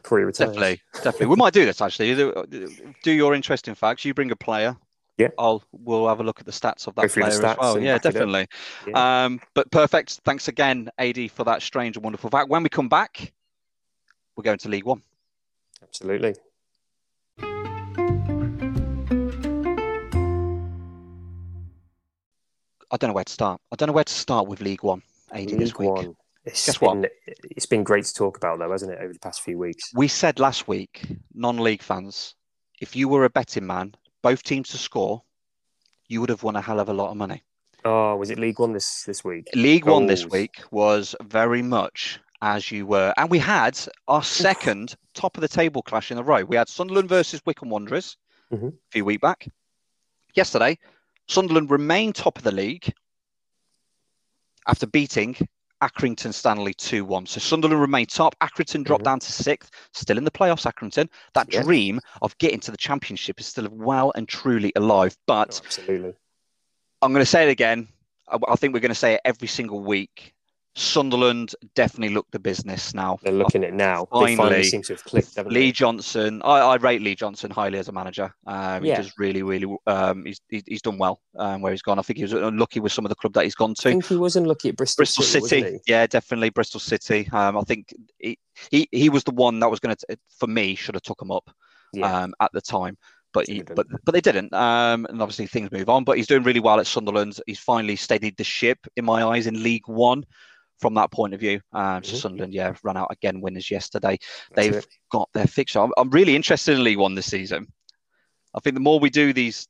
before he retires. Definitely, definitely. We might do this actually. Do your interesting facts. You bring a player. Yeah. I'll we'll have a look at the stats of that player as well. Yeah, back it up. definitely. Yeah. Um, but perfect. Thanks again, Adie, for that strange and wonderful fact. When we come back, we're going to League One. Absolutely. I don't know where to start. I don't know where to start with League One, Adie, this League week. One. It's Guess been, what? It's been great to talk about, though, hasn't it, over the past few weeks? We said last week, non-league fans, if you were a betting man, both teams to score, you would have won a hell of a lot of money. Oh, was it League One this this week? League One this week was very much as you were, and we had our second top of the table clash in a row. We had Sunderland versus Wycombe Wanderers Mhm. a few weeks back. Yesterday, Sunderland remained top of the league after beating Accrington Stanley 2 1. So Sunderland remain top. Accrington dropped Mhm. down to sixth, still in the playoffs. Accrington. That Yeah. dream of getting to the championship is still well and truly alive. But Oh, absolutely. I'm going to say it again. I, I think we're going to say it every single week. Sunderland definitely look the business now. They're looking at it now. they Finally, finally seem to have clicked, Lee they? Johnson, I, I rate Lee Johnson highly as a manager. Um, Yeah. He does really, really. Um, he's he's done well um, where he's gone. I think he was unlucky with some of the club that he's gone I to. think he was unlucky at Bristol, Bristol City, City, yeah, definitely Bristol City. Um, I think he, he he was the one that was going to, for me, should have took him up? Yeah. um, at the time. But he, but but they didn't. Um, and obviously things move on. But he's doing really well at Sunderland. He's finally steadied the ship in my eyes in League One. From that point of view, um, so Mhm. Sunderland, yeah, ran out again winners yesterday. That's They've it. got their fixture. I'm, I'm really interested in League One this season. I think the more we do these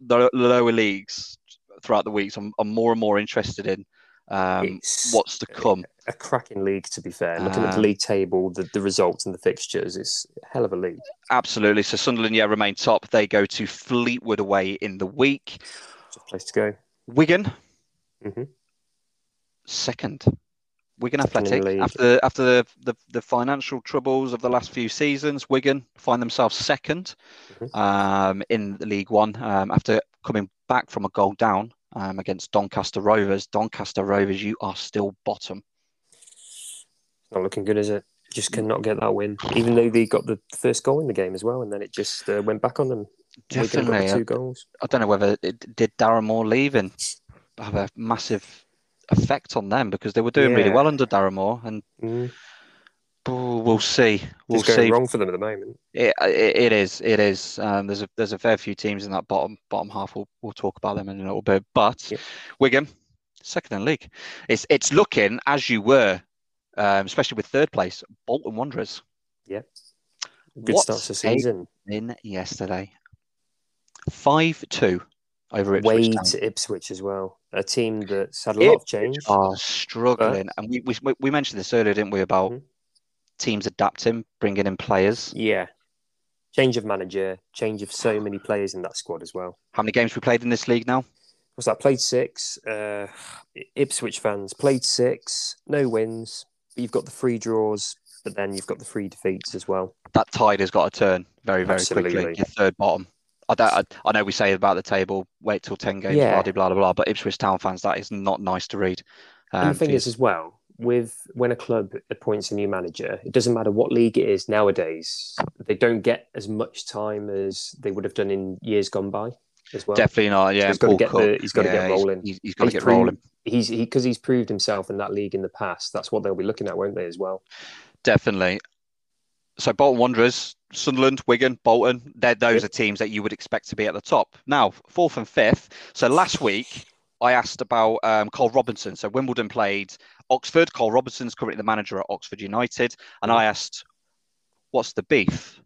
the lower leagues throughout the weeks, I'm, I'm more and more interested in um, what's to come. a cracking league, to be fair. Looking at the Um, league table, the, the results and the fixtures, it's a hell of a league. Absolutely. So Sunderland, yeah, remain top. They go to Fleetwood away in the week. It's a place to go. Wigan, Mhm. second. Wigan Athletic after after the, the the financial troubles of the last few seasons, Wigan find themselves 2nd Mhm. um, in League One um, after coming back from a goal down um, against Doncaster Rovers. Doncaster Rovers, you are still bottom. Not looking good, is it? Just cannot get that win, even though they got the first goal in the game as well, and then it just uh, went back on them. Definitely. I, two goals. I don't know whether it did Darren Moore leaving have a massive effect on them because they were doing really well under Darren Moore, and Mm. oh, we'll see. We'll It's going see. wrong for them at the moment. It, it, it is. It is. Um, there's a there's a fair few teams in that bottom bottom half. We'll we'll talk about them in a little bit. But Yep. Wigan, second in league. It's it's looking as you were, um, especially with third place, Bolton Wanderers. Yeah. Good What start to the season. In yesterday, five two over Ipswich Way Town. to Ipswich as well. A team that's had a lot of change. Are struggling, and we, we we mentioned this earlier, didn't we, about Mhm. teams adapting, bringing in players. Yeah. Change of manager, change of so many players in that squad as well. How many games we played in this league now? Was that? Played six. Uh, Ipswich fans played six. No wins. But you've got the three draws, but then you've got the three defeats as well. that tide has got to turn very, very quickly. Your third bottom. I, don't, I, I know we say about the table, wait till 10 games, Yeah. blah, blah, blah, blah, but Ipswich Town fans, that is not nice to read. and Um, the thing is, as well, with when a club appoints a new manager, it doesn't matter what league it is nowadays. They don't get as much time as they would have done in years gone by, as well. definitely not. Yeah, he's gotta get Cook, the- he's gotta get rolling. He's, he's got to get rolling. He's because he's proved himself in that league in the past. That's what they'll be looking at, won't they? As well. Definitely. So Bolton Wanderers, Sunderland, Wigan, Bolton, those are teams that you would expect to be at the top. Now, fourth and fifth. So last week, I asked about um, Karl Robinson. So Wimbledon played Oxford. Karl Robinson's currently the manager at Oxford United. And I asked, what's the beef?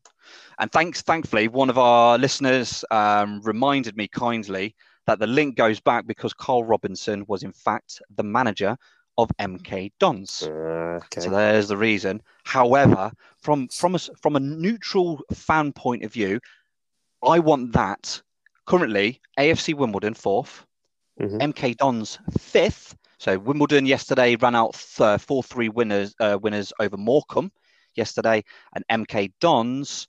And thanks, thankfully, one of our listeners um, reminded me kindly that the link goes back because Karl Robinson was, in fact, the manager of MK Dons. Uh, okay. So there's the reason. However, from from a from a neutral fan point of view, I want that. Currently, AFC Wimbledon fourth, Mhm. MK Dons fifth. So Wimbledon yesterday ran out four three winners uh, winners over Morecambe yesterday, and MK Dons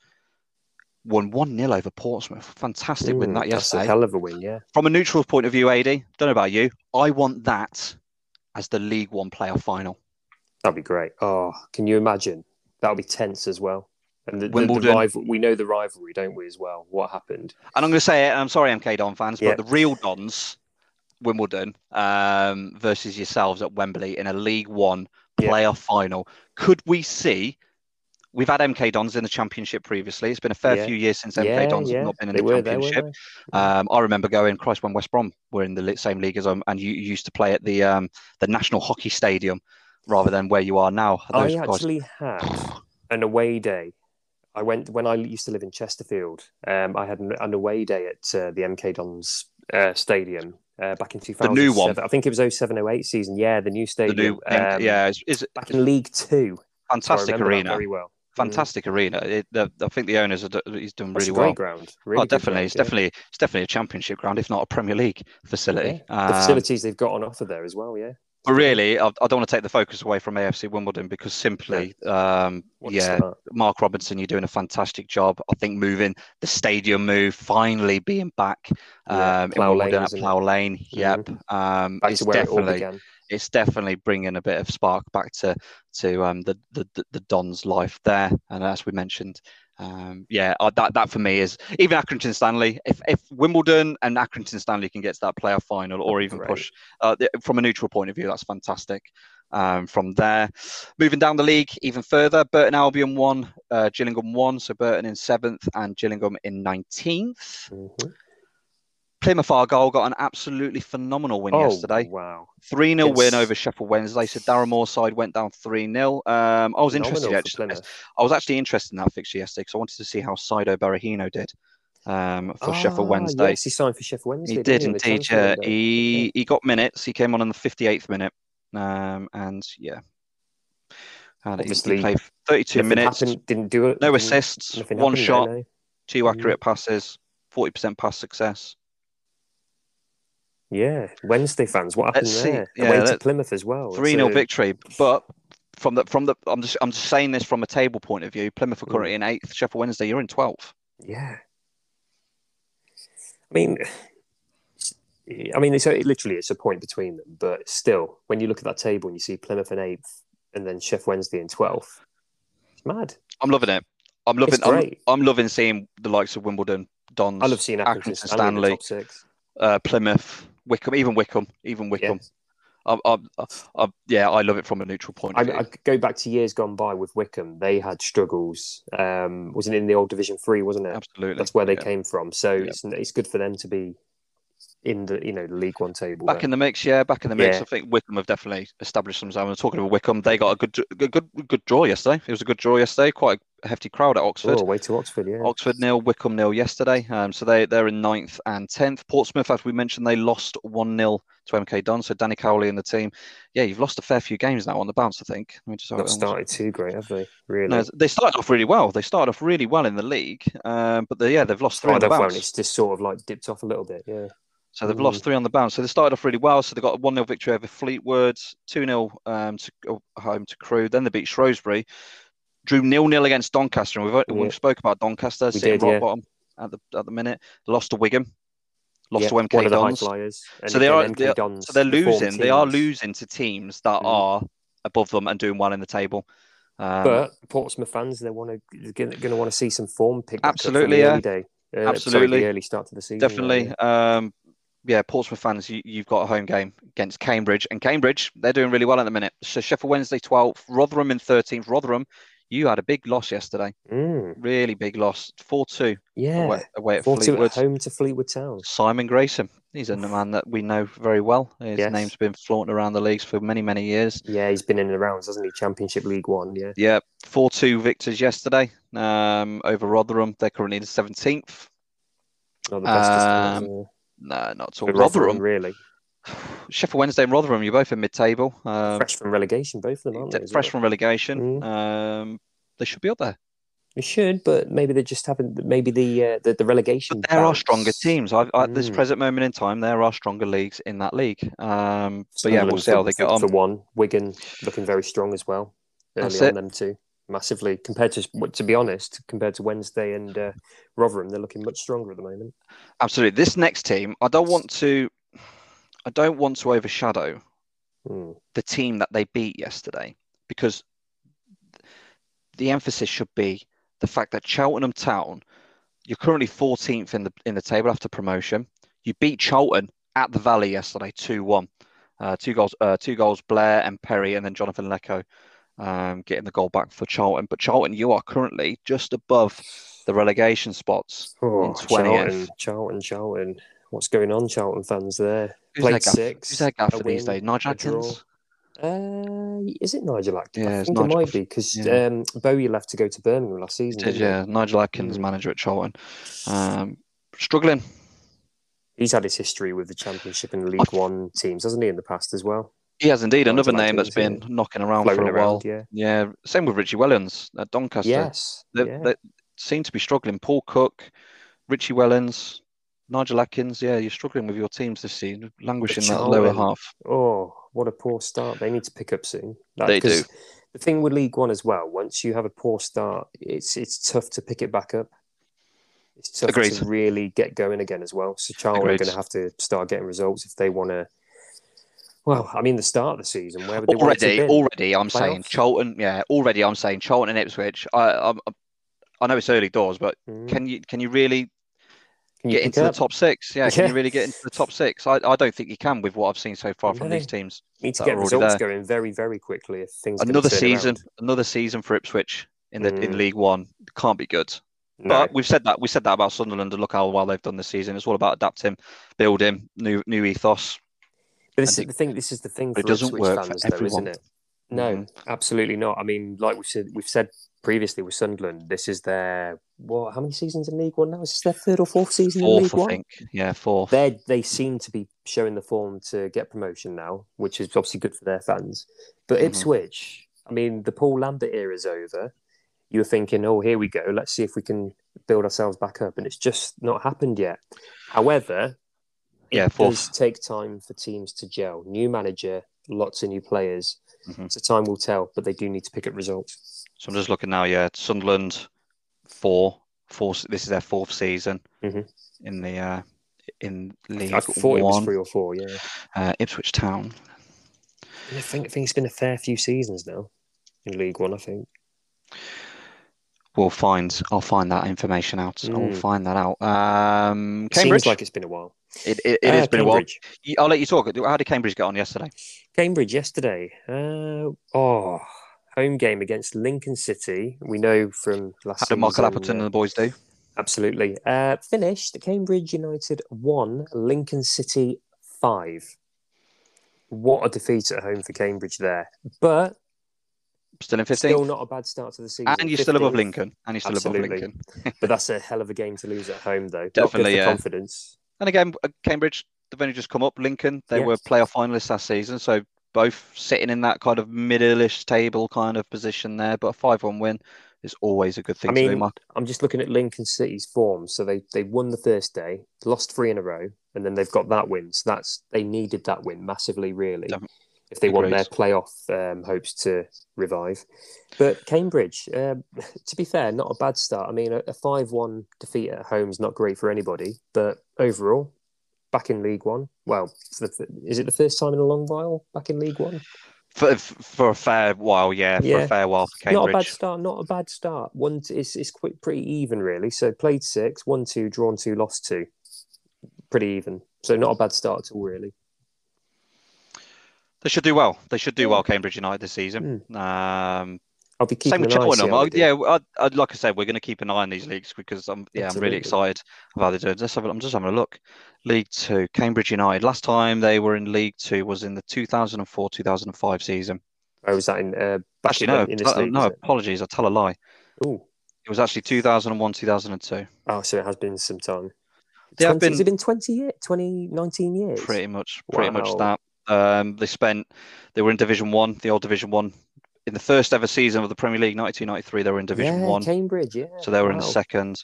won one 0 over Portsmouth. Fantastic win Mm, that That's a yesterday. hell of a win, yeah. From a neutral point of view, Adie, don't know about you, I want that as the League One playoff final. That'd be great. Oh, can you imagine? That'll be tense as well. And the, the, the Wimbledon. rival, we know the rivalry, don't we, as well? What happened? And I'm going to say it. and I'm sorry, MK Don fans, Yeah. but the real Dons, Wimbledon um, versus yourselves at Wembley in a League One Yeah. playoff final. Could we see? We've had MK Dons in the Championship previously. It's been a fair Yeah. few years since MK yeah, Dons yeah. have not been in they the were Championship. Um, I remember going Christ when West Brom were in the same league as them, and you you used to play at the um, the National Hockey Stadium rather than where you are now. Are I guys- actually had an away day. I went when I used to live in Chesterfield. Um, I had an, an away day at uh, the MK Dons uh, Stadium uh, back in 2007. new one? I think it was 0708 season. Yeah, the new stadium. the new, um, yeah, it's back in League Two. Fantastic arena. very well. Fantastic arena. It, the, I think the owners are do- he's done That's really well. ground. Really oh, definitely. ground, it's yeah. definitely it's definitely a championship ground, if not a Premier League facility. Yeah. the Um, facilities they've got on offer there as well. Yeah. But really, I, I don't want to take the focus away from AFC Wimbledon because simply, um, yeah. Mark Robinson, you're doing a fantastic job. I think moving the stadium move, finally being back Yeah, um, in Plough Lane, at? Plough Lane. Yep, um, Back to where it all began. It's definitely bringing a bit of spark back to to um, the, the the Don's life there. And as we mentioned, um, yeah, uh, that that for me is even Accrington Stanley. If if Wimbledon and Accrington Stanley can get to that playoff final or even Great. push uh, the- from a neutral point of view, that's fantastic. Um, from there, moving down the league even further, Burton Albion won, uh, Gillingham won, so Burton in seventh and Gillingham in nineteenth. Mhm. Plymouth Argyle got an absolutely phenomenal win Oh, yesterday. wow. 3 0 win over Sheffield Wednesday. So Darren Moore's side went down 3 0. Um, I was interested. Actually, I was actually interested in that fixture yesterday because I wanted to see how Saido Berahino did um, for Sheffield Ah, Wednesday. Yes, he signed for Sheffield Wednesday. he did in indeed. Yeah, he he got minutes. He came on in the 58th minute, um, and yeah, and he- Obviously, he played 32 minutes. happened, didn't do it. No assists, one shot, there, no. two Mm. accurate passes, 40% pass success. Yeah, Wednesday fans, what happened Let's see. there? Yeah, Away to Plymouth as well. Three 0 So- victory, but from the from the I'm just I'm just saying this from a table point of view. Plymouth are Mm. currently in eighth. Sheffield Wednesday, you're in twelfth. Yeah. I mean, I mean, it's literally it's a point between them, but still, when you look at that table and you see Plymouth in eighth and then Sheffield Wednesday in twelfth, it's mad. I'm loving it. I'm loving. I'm, great. I'm loving seeing the likes of Wimbledon, Dons, I love seeing Accrington Accrington Stanley, Stanley. uh, Plymouth, Wycombe, even Wycombe, even Wycombe. Yes. I, I, I, yeah, I love it from a neutral point I, of view. I go back to years gone by with Wycombe. They had struggles. Um, wasn't in the old Division Three, wasn't it? Absolutely, That's where they Yeah. came from. So Yeah. it's it's good for them to be in the you know the League One table. Back there. in the mix, yeah, back in the mix. Yeah. I think Wycombe have definitely established themselves. I'm talking about Wycombe. They got a good, good, good, good draw yesterday. It was a good draw yesterday. Quite a hefty crowd at Oxford. oh, away to Oxford, yeah. Oxford nil, Wycombe nil yesterday. Um, so they they're in ninth and tenth. Portsmouth, as we mentioned, they lost one 0 to MK Don. So Danny Cowley and the team. Yeah, you've lost a fair few games now on the bounce. I think. Let me just Not started too great, have they? Really? No, they started off really well. They started off really well in the league, um, but they, yeah, they've lost three on the bounce. it's just sort of like dipped off a little bit. Yeah. So they've Mm. lost three on the bounce. So they started off really well. So they got a 1 0 victory over Fleetwood, 2 0 um, to go home to Crewe. Then they beat Shrewsbury, drew nil nil against Doncaster. And we've, Yeah. we've spoke about Doncaster We sitting did, rock yeah. bottom at the at the minute. Lost to Wigan, lost Yeah, to MK of the Dons. So they are they are, Dons, so they're the losing. They are losing to teams that Mm. are above them and doing well in the table. Um, But Portsmouth fans, they want to going to want to see some form pick. back up from Absolutely, the yeah. early day. Uh, sorry, Absolutely. the early start to the season. Definitely. yeah. Um, yeah, Portsmouth fans, you, you've got a home game against Cambridge, and Cambridge, they're doing really well at the minute. So Sheffield Wednesday 12th, Rotherham in 13th. Rotherham, you had a big loss yesterday, Mm, really big loss, 4 2 yeah. away, away at Four two at Fleetwood. home to Fleetwood Town. Simon Grayson, he's a man that we know very well. His Yes. name's been flaunting around the leagues for many, many years. Yeah, he's been in the rounds, hasn't he? Championship League One. Yeah. Yeah, 4 2 victors yesterday um, over Rotherham. They're currently the 17th. Not the best. Um, No, not at all. Rotherham, Rotherham, really. Sheffield Wednesday and Rotherham, you're both in mid table. Um, Fresh from relegation, both of them, aren't they? fresh well? from relegation. Mm. Um, they should be up there. They should, but maybe they just haven't. Maybe the uh, the, the relegation. But there are stronger teams. I, at this Mm. present moment in time, there are stronger leagues in that league. Um, but yeah, we'll see how they get on. For one, Wigan looking very strong as well. Early That's on, it. them two massively compared to to be honest, compared to Wednesday and uh, Rotherham, they're looking much stronger at the moment. Absolutely. This next team, I don't want to, I don't want to overshadow Hmm. the team that they beat yesterday because the emphasis should be the fact that Cheltenham Town, you're currently 14th in the in the table after promotion. You beat Charlton at the Valley yesterday, two one. Uh, two goals, uh, two goals. Blair and Perry, and then Jonathan Leko um, getting the goal back for Charlton. But Charlton, you are currently just above the relegation spots. Oh, In 20th. Charlton, Charlton, Charlton. What's going on, Charlton fans? There Who's played six. Who's their gaffer a these days? Nigel. Adkins. Uh, is it Nigel Adkins? Yeah, I it's think Nigel- it might be because yeah. um, Bowyer left to go to Birmingham last season. Did, yeah, Nigel Adkins, Mm. manager at Charlton, um, struggling. He's had his history with the Championship and League One teams, hasn't he, in the past as well? He has indeed Nigel another name that's been knocking around for a while. yeah. Yeah, same with Richie Wellens at Doncaster. Yes. they, yeah. they seem to be struggling. Paul Cook, Richie Wellens, Nigel Adkins. Yeah, you're struggling with your teams this season, languishing that lower half. Oh, what a poor start. They need to pick up soon. That- They 'cause do. The thing with League One as well, once you have a poor start, it's it's tough to pick it back up. It's tough Agreed. to really get going again as well. So Charlton are going to have to start getting results if they want to. Well, I mean, the start of the season, where would they want Already, already, I'm saying Playoffs? Charlton. Yeah, already, I'm saying Charlton and Ipswich. I, I, I know it's early doors, but Mm. can you can you really Can you get into the top six? Yeah, can you really get into the top six? I, I don't think you can with what I've seen so far from these teams. Need to get results there. going very, very quickly if things. Another season, around. another season for Ipswich in the in Mm. League One can't be good. No. But we've said that we said that about Sunderland and look how well they've done this season. It's all about adapting, building new new ethos. But this I is the thing. This is the thing for it doesn't Ipswich work for fans, though, isn't it? No, Mhm. absolutely not. I mean, like we said, we've said previously with Sunderland, this is their what? How many seasons in League One now? Is this their third or fourth season in Fourth, League I One? think. Yeah, fourth. They they seem to be showing the form to get promotion now, which is obviously good for their fans. But Mhm. Ipswich, I mean, the Paul Lambert era is over. You were thinking, oh, here we go. Let's see if we can build ourselves back up, and it's just not happened yet. However, yeah, it Yeah, does take time for teams to gel. New manager, lots of new players. Mhm. So time will tell, but they do need to pick up results. So I'm just looking now. Yeah, Sunderland four, four. This is their fourth season Mhm. in the uh, in League I thought it was One. three or four. Yeah, Uh, Ipswich Town. I think, I think it's been a fair few seasons now in League One. I think. We'll find. I'll find that information out. I'll Mm. find that out. Um, Cambridge. Seems like it's been a while. it it, it has Uh, been a while. I'll let you talk. How did Cambridge get on yesterday? Cambridge yesterday. Uh, oh, home game against Lincoln City. We know from last How did Michael Appleton uh, and the boys do? Absolutely. Uh, finished Cambridge United 1, Lincoln City 5. What a defeat at home for Cambridge there. But Still in still not a bad start to the season. And you're still above Lincoln. And you're still Absolutely. above Lincoln. <laughs> But that's a hell of a game to lose at home, though. Definitely, not good for yeah. confidence. And again, uh, Cambridge, they've only just come up. Lincoln, they Yeah. were playoff finalists last season. So both sitting in that kind of middle-ish table kind of position there. But a 5 1 win is always a good thing I to do, mean, Mark. I'm just looking at Lincoln City's form. So they they won the first day, lost three in a row, and then they've got that win. So that's they needed that win massively, really, Def- if they want their playoff um, hopes to revive. But Cambridge, um, <laughs> to be fair, not a bad start. I mean, a- a five-one defeat at home is not great for anybody, but overall, back in League One. Well, for the, is it the first time in a long while back in League One? For, for a fair while, yeah, for a fair while for Not a bad Cambridge. start. Not a bad start. One, it's it's quite pretty even really. So played six, won two, drawn two, lost two. Pretty even. So not a bad start at all, really. They should do well. They should do well, Cambridge United this season. Um, I'll be keeping same with an eye. how I- they do. Yeah, I, I, like I said, we're going to keep an eye on these leagues because I'm yeah, I'm really excited about the doing. Let's have I'm just having a look. League Two, Cambridge United. Last time they were in League Two was in the 2004-2005 season. Oh, was that in uh, Actually, no, in league? no, apologies, I tell a lie. Ooh. It was actually 2001-2002. Oh, so it has been some time. They have 20 Has it been 20 years? 20, 19 years? Pretty much, pretty much that. Um, they spent, they were in Division One, the old Division One, in the first ever season of the Premier League, 92-93. They were in Division yeah, One. Cambridge, yeah. so they were in the second.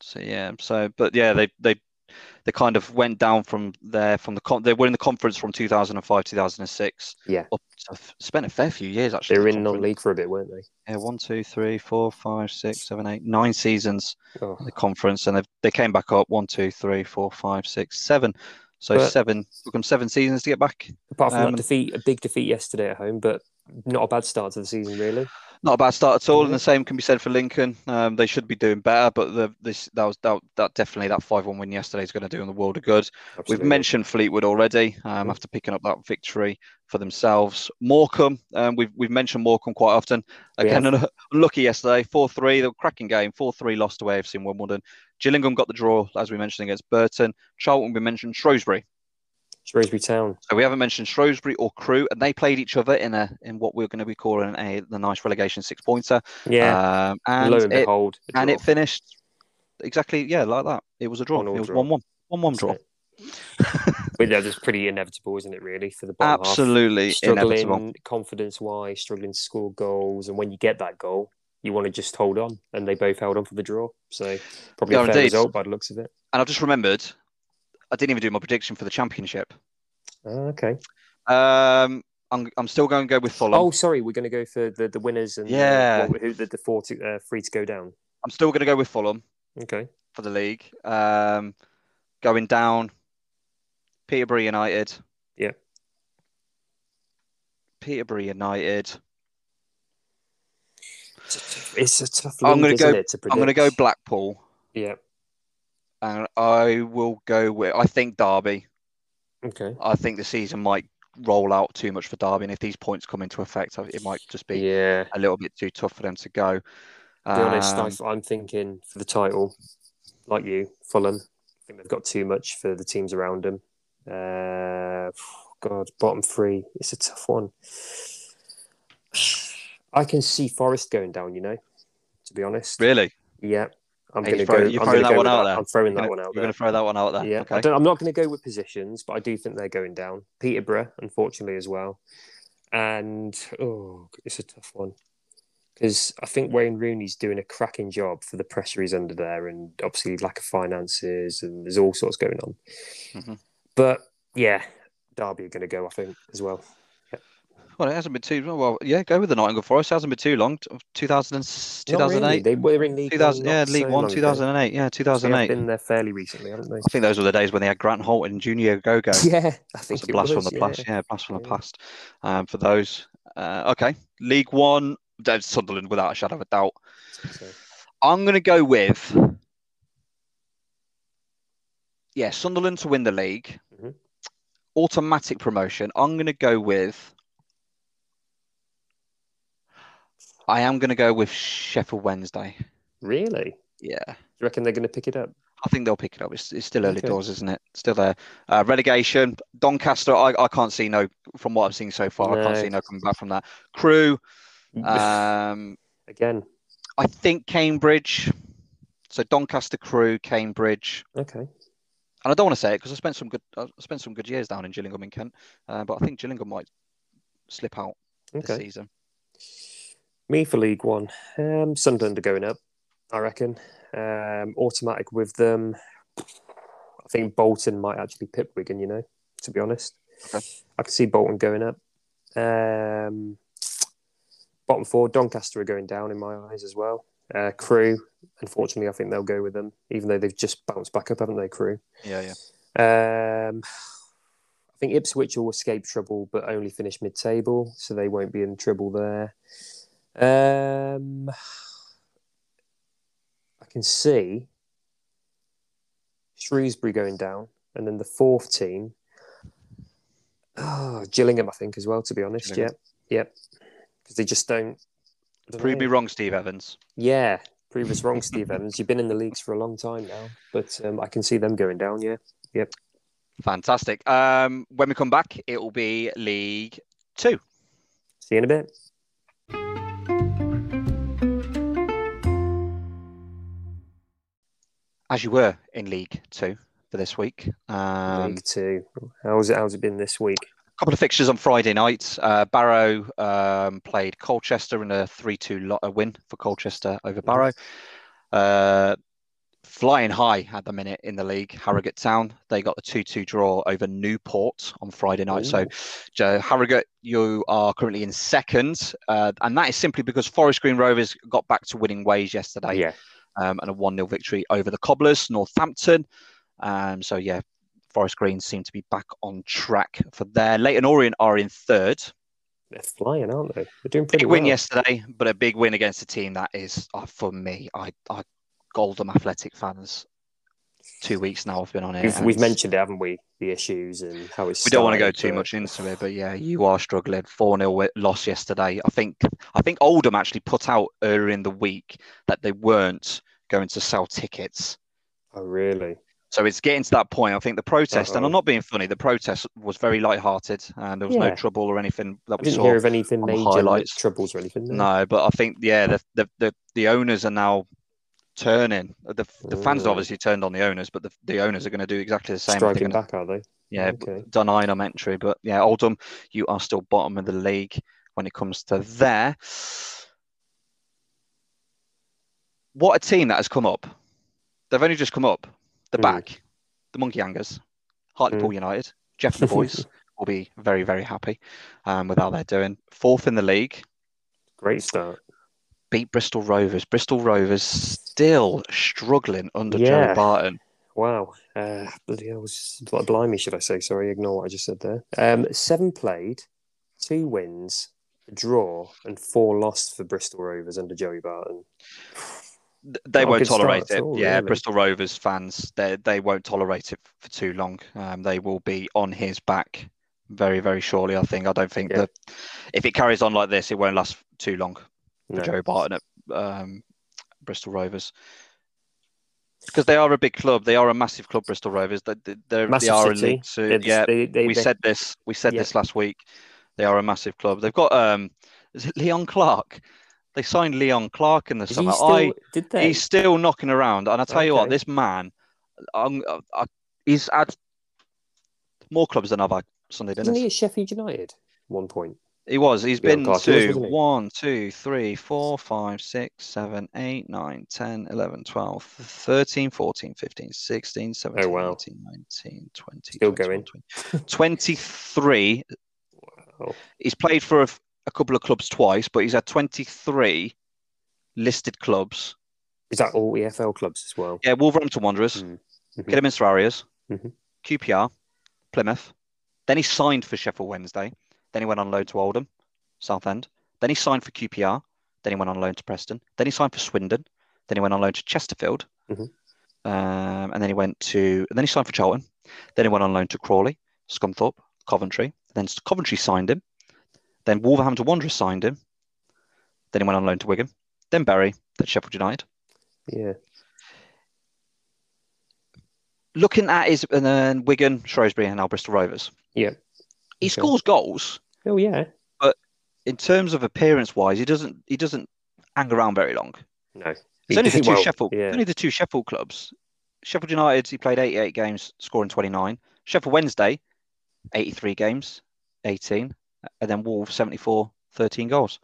So yeah, so but yeah, they they they kind of went down from there from the con- they were in the conference from 2005 2006. Yeah. up to, spent a fair few years actually. They were in the non-league for a bit, weren't they? Yeah, one, two, three, four, five, six, seven, eight, nine seasons Oh, in the conference, and they they came back up one, two, three, four, five, six, seven. So But- seven took them seven seasons to get back. apart from Um, that defeat, a big defeat yesterday at home, but not a bad start to the season, really. Not a bad start at all, and the same can be said for Lincoln. Um, they should be doing better, but the, this that was that, that definitely that five one win yesterday is going to do them the world of good. Absolutely. We've mentioned Fleetwood already um, Mhm. after picking up that victory for themselves. Morecambe, um, we've we've mentioned Morecambe quite often. We Again, have. <laughs> unlucky yesterday, four three. The cracking game, four three lost to AFC in Wimbledon. Gillingham got the draw as we mentioned against Burton. Charlton, we mentioned Shrewsbury. Shrewsbury Town. So we haven't mentioned Shrewsbury or Crewe, and they played each other in a in what we're going to be calling a the nice relegation six pointer. Yeah. Um, and Lo and it, behold, and it finished exactly yeah like that. It was a draw. One it was draw. one one. One one That's draw. But yeah, that's pretty inevitable, isn't it? Really, for the bottom half. Absolutely inevitable. struggling confidence wise, struggling to score goals, and when you get that goal, you want to just hold on, and they both held on for the draw. So probably Yeah, a fair indeed. result by the looks of it. And I've just remembered, I didn't even do my prediction for the championship. Ah, okay. Um, I'm, I'm still going to go with Fulham. Oh, sorry, we're going to go for the, the winners and uh, Yeah. what- who the, the four to, uh, free to go down. I'm still going to go with Fulham Okay. for the league. Um, going down, Peterborough United. Yeah. Peterborough United. It's a tough, tough I'm gonna isn't go- to I'm going to go? Blackpool, Yeah. And I will go with. I think Derby. Okay. I think the season might roll out too much for Derby, and if these points come into effect, it might just be Yeah. a little bit too tough for them to go. To be honest, Um, I, I'm thinking for the title, like you, Fulham. I think they've got too much for the teams around them. Uh, God, bottom three. It's a tough one. <sighs> I can see Forest going down. You know, to be honest. really, Yeah, I'm going to throw- go. you're throwing that one out there? I'm throwing that one out you're going to throw that one out there. Yeah, I okay. don't, I'm not going to go with positions, but I do think they're going down. Peterborough, unfortunately, as well. And oh, it's a tough one because I think Wayne Rooney's doing a cracking job for the pressure he's under there, and obviously lack of finances, and there's all sorts going on. Mhm. But yeah, Derby are going to go, I think, as well. Well, it hasn't been too well. Yeah, go with the Nottingham Forest. It hasn't been too long. 2000, Not really. 2008, They were in League 2000, One. yeah, League so One, long ago. 2008. Yeah, They have 2008. been there fairly recently, haven't they? I think those were the days when they had Grant Holt and Junior Agogo. <laughs> Yeah, I That's think a blast was, from the past. Yeah, blast from the past. Um, for those. Uh, okay, League One. That's Sunderland without a shadow of a doubt. So, I'm going to go with. Yeah, Sunderland to win the league. Mhm. Automatic promotion. I'm going to go with. I am going to go with Sheffield Wednesday. really? Yeah. Do you reckon they're going to pick it up? I think they'll pick it up. It's, it's still early Okay. doors, isn't it? Still there. Uh, relegation. Doncaster. I, I can't see no from what I've seen so far. I can't see no coming back from that. Crewe. Um, <sighs> Again, I think Cambridge. So Doncaster, Crewe, Cambridge, okay. and I don't want to say it because I spent some good. I spent some good years down in Gillingham in Kent, uh, but I think Gillingham might slip out this season. Me for League One. Um, Sunderland are going up, I reckon. Um, automatic with them. I think Bolton might actually pip Wigan, you know, to be honest. Okay. I can see Bolton going up. Um, bottom four, Doncaster are going down in my eyes as well. Uh, Crewe, unfortunately, I think they'll go with them, even though they've just bounced back up, haven't they, Crewe? Yeah, yeah. Um, I think Ipswich will escape trouble, but only finish mid-table, so they won't be in trouble there. Um, I can see Shrewsbury going down, and then the fourth team, oh, Gillingham, I think as well. To be honest, Gillingham. yeah, yep, because they just don't. Don't Prove me wrong, Steve Evans. Yeah, prove us wrong, Steve Evans. You've been in the leagues for a long time now, but um, I can see them going down. Yeah. Yep. Fantastic. Um, when we come back, it will be League Two. See you in a bit. As you were in League Two for this week. Um, League Two. How's it? How's it been this week? a couple of fixtures on Friday night. Uh, Barrow um, played Colchester in a 3 2 lo- a win for Colchester over Barrow. Uh, flying high at the minute in the league, Harrogate Town. They got a 2 2 draw over Newport on Friday night. So, Joe, Harrogate, you are currently in second. Uh, and that is simply because Forest Green Rovers got back to winning ways yesterday Yeah. Um, and a 1 0 victory over the Cobblers, Northampton. Um, so, yeah, Forest Green seem to be back on track for there. Leyton Orient are in third. They're flying, aren't they? They're doing pretty Big win yesterday, but a big win against a team that is, uh, for me, I, I Oldham Athletic fans. Two weeks now I've been on it. We've, we've mentioned it, haven't we? The issues and how it's. we don't want to go too but- much into it, but yeah, you are struggling. Four 0 loss yesterday. I think I think Oldham actually put out earlier in the week that they weren't going to sell tickets Oh, really? So it's getting to that point. I think the protest, and Uh-oh. I'm not being funny, the protest was very light-hearted, and there was no trouble or anything that I we didn't saw. hear of anything major like highlights. troubles or anything. No, but I think yeah, the the the, the owners are now turning. The the fans Mm. obviously turned on the owners, but the, the owners are going to do exactly the same. Striking gonna- back, are they? yeah, Okay. denying them entry. But yeah, Oldham, you are still bottom of the league when it comes to there. What a team that has come up. They've only just come up. The Mm. back, the Monkey Hangers, Hartlepool United, Jeff and the boys <laughs> will be very, very happy um, with how they're doing. Fourth in the league, Great start. Beat Bristol Rovers. Bristol Rovers still struggling under Yeah. Joe Barton. Wow. Uh, bloody hell, was what blimey, should I say? Sorry, ignore what I just said there. Um, seven played, two wins, a draw, and four lost for Bristol Rovers under Joey Barton. They Not won't tolerate it. all, yeah, really. Bristol Rovers fans, they they won't tolerate it for too long. Um, they will be on his back very, very shortly. I think. I don't think Yeah. that if it carries on like this, it won't last too long for. Joe Barton at um, Bristol Rovers. Because they are a big club, they are a massive club. Bristol Rovers, they, they, they're, they Massive are league two. Yeah, they, they, we they- said this. We said Yeah. this last week. They are a massive club. They've got um, is it Leon Clarke? They signed Leon Clarke in the Is summer. still, I did they? he's still knocking around, and I tell you what, this man, I'm, I, he's had more clubs than I've had Sunday Wasn't he at Sheffield United? One point. He was. He's been to wasn't one, two, three, four, five, six, seven, eight, nine, 10, 11, 12, 13, 14, 15, 16, 17, Oh, wow. 18, 19, 20, Still 21, going. 20. 23. Wow. He's played for a, a couple of clubs twice, but he's had 23 listed clubs. Is that all EFL clubs as well? Yeah, Wolverhampton Wanderers, Mm. Mhm. Kidderminster Harriers, Mhm. QPR, Plymouth. Then he signed for Sheffield Wednesday. Then he went on loan to Oldham, Southend. Then he signed for QPR. Then he went on loan to Preston. Then he signed for Swindon. Then he went on loan to Chesterfield. Mhm. Um, and then he went to. And then he signed for Charlton. Then he went on loan to Crawley, Scunthorpe, Coventry. Then Coventry signed him. Then Wolverhampton Wanderers signed him. Then he went on loan to Wigan. Then Bury. Then Sheffield United. Yeah. Looking at his and then Wigan, Shrewsbury, and now Bristol Rovers. Yeah. He Okay. scores goals. Oh yeah. But in terms of appearance wise, he doesn't he doesn't hang around very long. No. It's He only the two well, Sheffield, Yeah. only the two Sheffield clubs. Sheffield United, he played 88 games, scoring 29. Sheffield Wednesday, 83 games, 18, and then Wolves 74, 13 goals.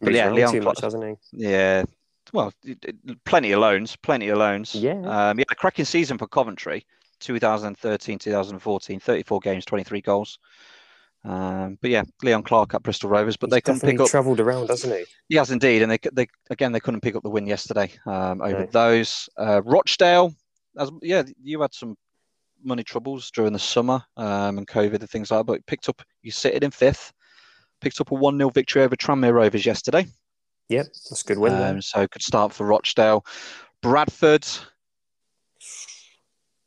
But Moved yeah, Leon too much, hasn't he? Yeah, well, plenty of loans, plenty of loans. Yeah. um, he had a cracking season for Coventry, 2013, 2014, 34 games, 23 goals. Um, but yeah, Leon Clarke at Bristol Rovers, but He's they couldn't pick up. travelled around, hasn't he? He has indeed, and they, they again they couldn't pick up the win yesterday um, over No. those. Uh, Rochdale, as yeah, you had some money troubles during the summer um, and COVID and things like that, but picked up. You sitting in fifth, picked up a one 0 victory over Tranmere Rovers yesterday, Yep, that's a good win. um, so good start for Rochdale. Bradford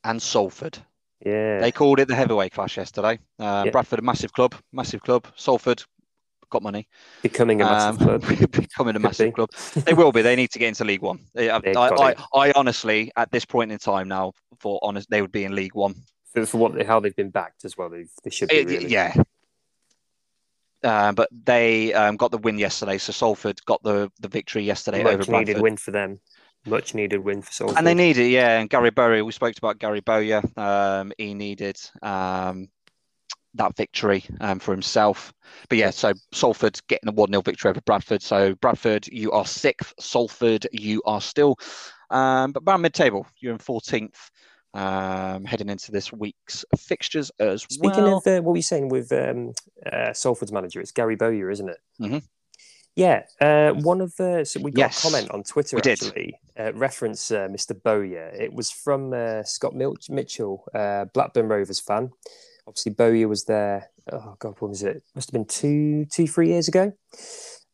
and Salford. yeah. They called it the heavyweight clash yesterday. Uh, Yeah. Bradford, a massive club, massive club. Salford got money. Becoming a massive Um, club. <laughs> becoming a <laughs> massive be. club. They will be. They need to get into League One. I, I, I. I honestly, at this point in time now, for honest, they would be in League One. For, for what how they've been backed as well, they they should be Eh, really. Yeah. Uh, but they um, got the win yesterday. So Salford got the, the victory yesterday over Much needed Bradford. win for them. Much needed win for Salford. And they need it, yeah. And Gary Bowyer, we spoke about Gary Bowyer. Um, he needed um, that victory um, for himself. But yeah, so Salford getting a 1 0 victory over Bradford. So Bradford, you are sixth. Salford, you are still um, but around mid table. You're in 14th. Um, heading into this week's fixtures as Speaking well. Speaking of uh, what were you saying with um, uh, Salford's manager, it's Gary Bowyer, isn't it? Mhm. Yeah, uh, one of the so we got Yes, a comment on Twitter actually uh, reference uh, Mr. Bowyer. It was from uh, Scott Milch- Mitchell, uh, Blackburn Rovers fan. Obviously, Bowyer was there. Oh God, what was it? Must have been two, two, three years ago.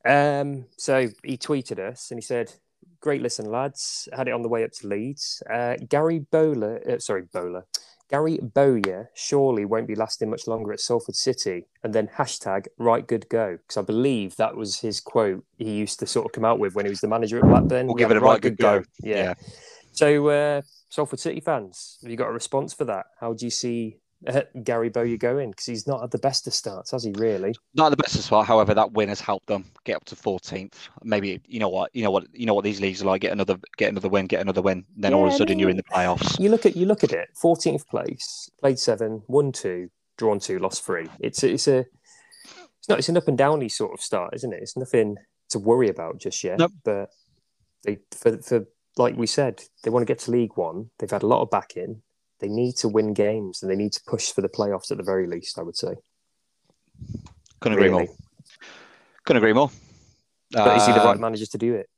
Um, so he tweeted us and he said, "Great listen, lads. Had it on the way up to Leeds. Uh, Gary Bowler, uh, sorry, Bowler, Gary Bowyer surely won't be lasting much longer at Salford City. And then hashtag right good go. Because I believe that was his quote he used to sort of come out with when he was the manager at Blackburn. We'll We give it a right good go. Yeah. Yeah. So, uh, Salford City fans, have you got a response for that? How do you see Uh, Gary Bowyer going? Because he's not had the best of starts, has he? Really? Not the best of start. However, that win has helped them get up to 14th. Maybe you know what you know what you know what these leagues are like. Get another get another win, get another win. Then Yeah, all of a sudden you're in the playoffs. You look at you look at it. Fourteenth place, played seven, won two, drawn two, lost three. It's it's a it's not it's an up and downy sort of start, isn't it? It's nothing to worry about just yet. Nope. But they for for like we said, they want to get to League One. They've had a lot of backing. They need to win games and they need to push for the playoffs at the very least. I would say. Couldn't agree Really. more. Couldn't agree more. But is he the right Um, manager to do it?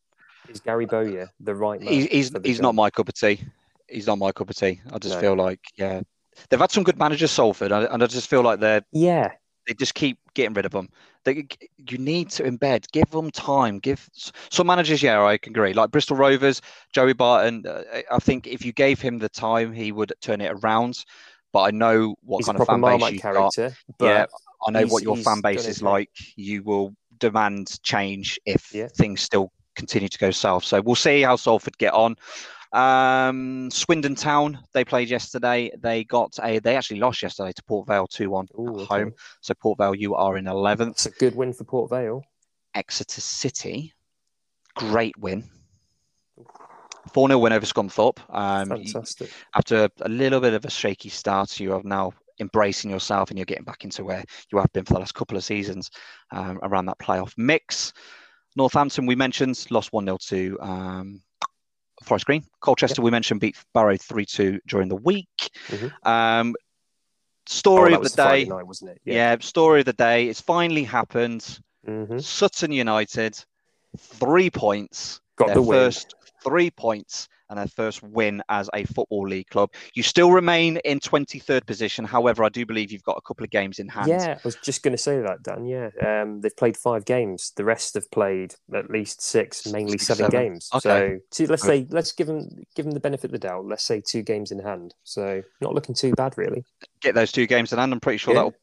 Is Gary Bowyer the right? He's he's, the he's not my cup of tea. He's not my cup of tea. I just No. feel like yeah, they've had some good managers, Salford, and I just feel like they're Yeah, they just keep getting rid of them. They, you need to embed, give them time. Give some managers, yeah, I can agree. Like Bristol Rovers, Joey Barton. Uh, I think if you gave him the time, he would turn it around. But I know what he's kind of fan base you've got. But Yeah, I know what your fan base is like. You will demand change if Yeah. things still continue to go south. So we'll see how Salford get on. Um, Swindon Town, they played yesterday. They got a. They actually lost yesterday to Port Vale two one at okay. home. So Port Vale, you are in eleventh. It's a good win for Port Vale. Exeter City, great win. 4 0 win over Scunthorpe. Um, you- Fantastic. after a little bit of a shaky start, you are now embracing yourself and you're getting back into where you have been for the last couple of seasons um, around that playoff mix. Northampton, we mentioned, lost 1 0 to um, Forest Green. Colchester, we mentioned, beat Barrow 3 2 during the week. Mhm. Um, Oh, story that of was the Friday day. night, wasn't it? Yeah. story of the day. It's finally happened. Mhm. Sutton United, three points. Got their the win. first three points and their first win as a football league club. You still remain in 23rd position. However, I do believe you've got a couple of games in hand. Yeah, I was just going to say that, Dan. Yeah, um, they've played five games. The rest have played at least six, mainly Six, seven, seven. games. Okay. So two, let's say let's give them give them the benefit of the doubt. Let's say two games in hand. So not looking too bad, really. Get those two games in hand. I'm pretty sure Yeah. that'll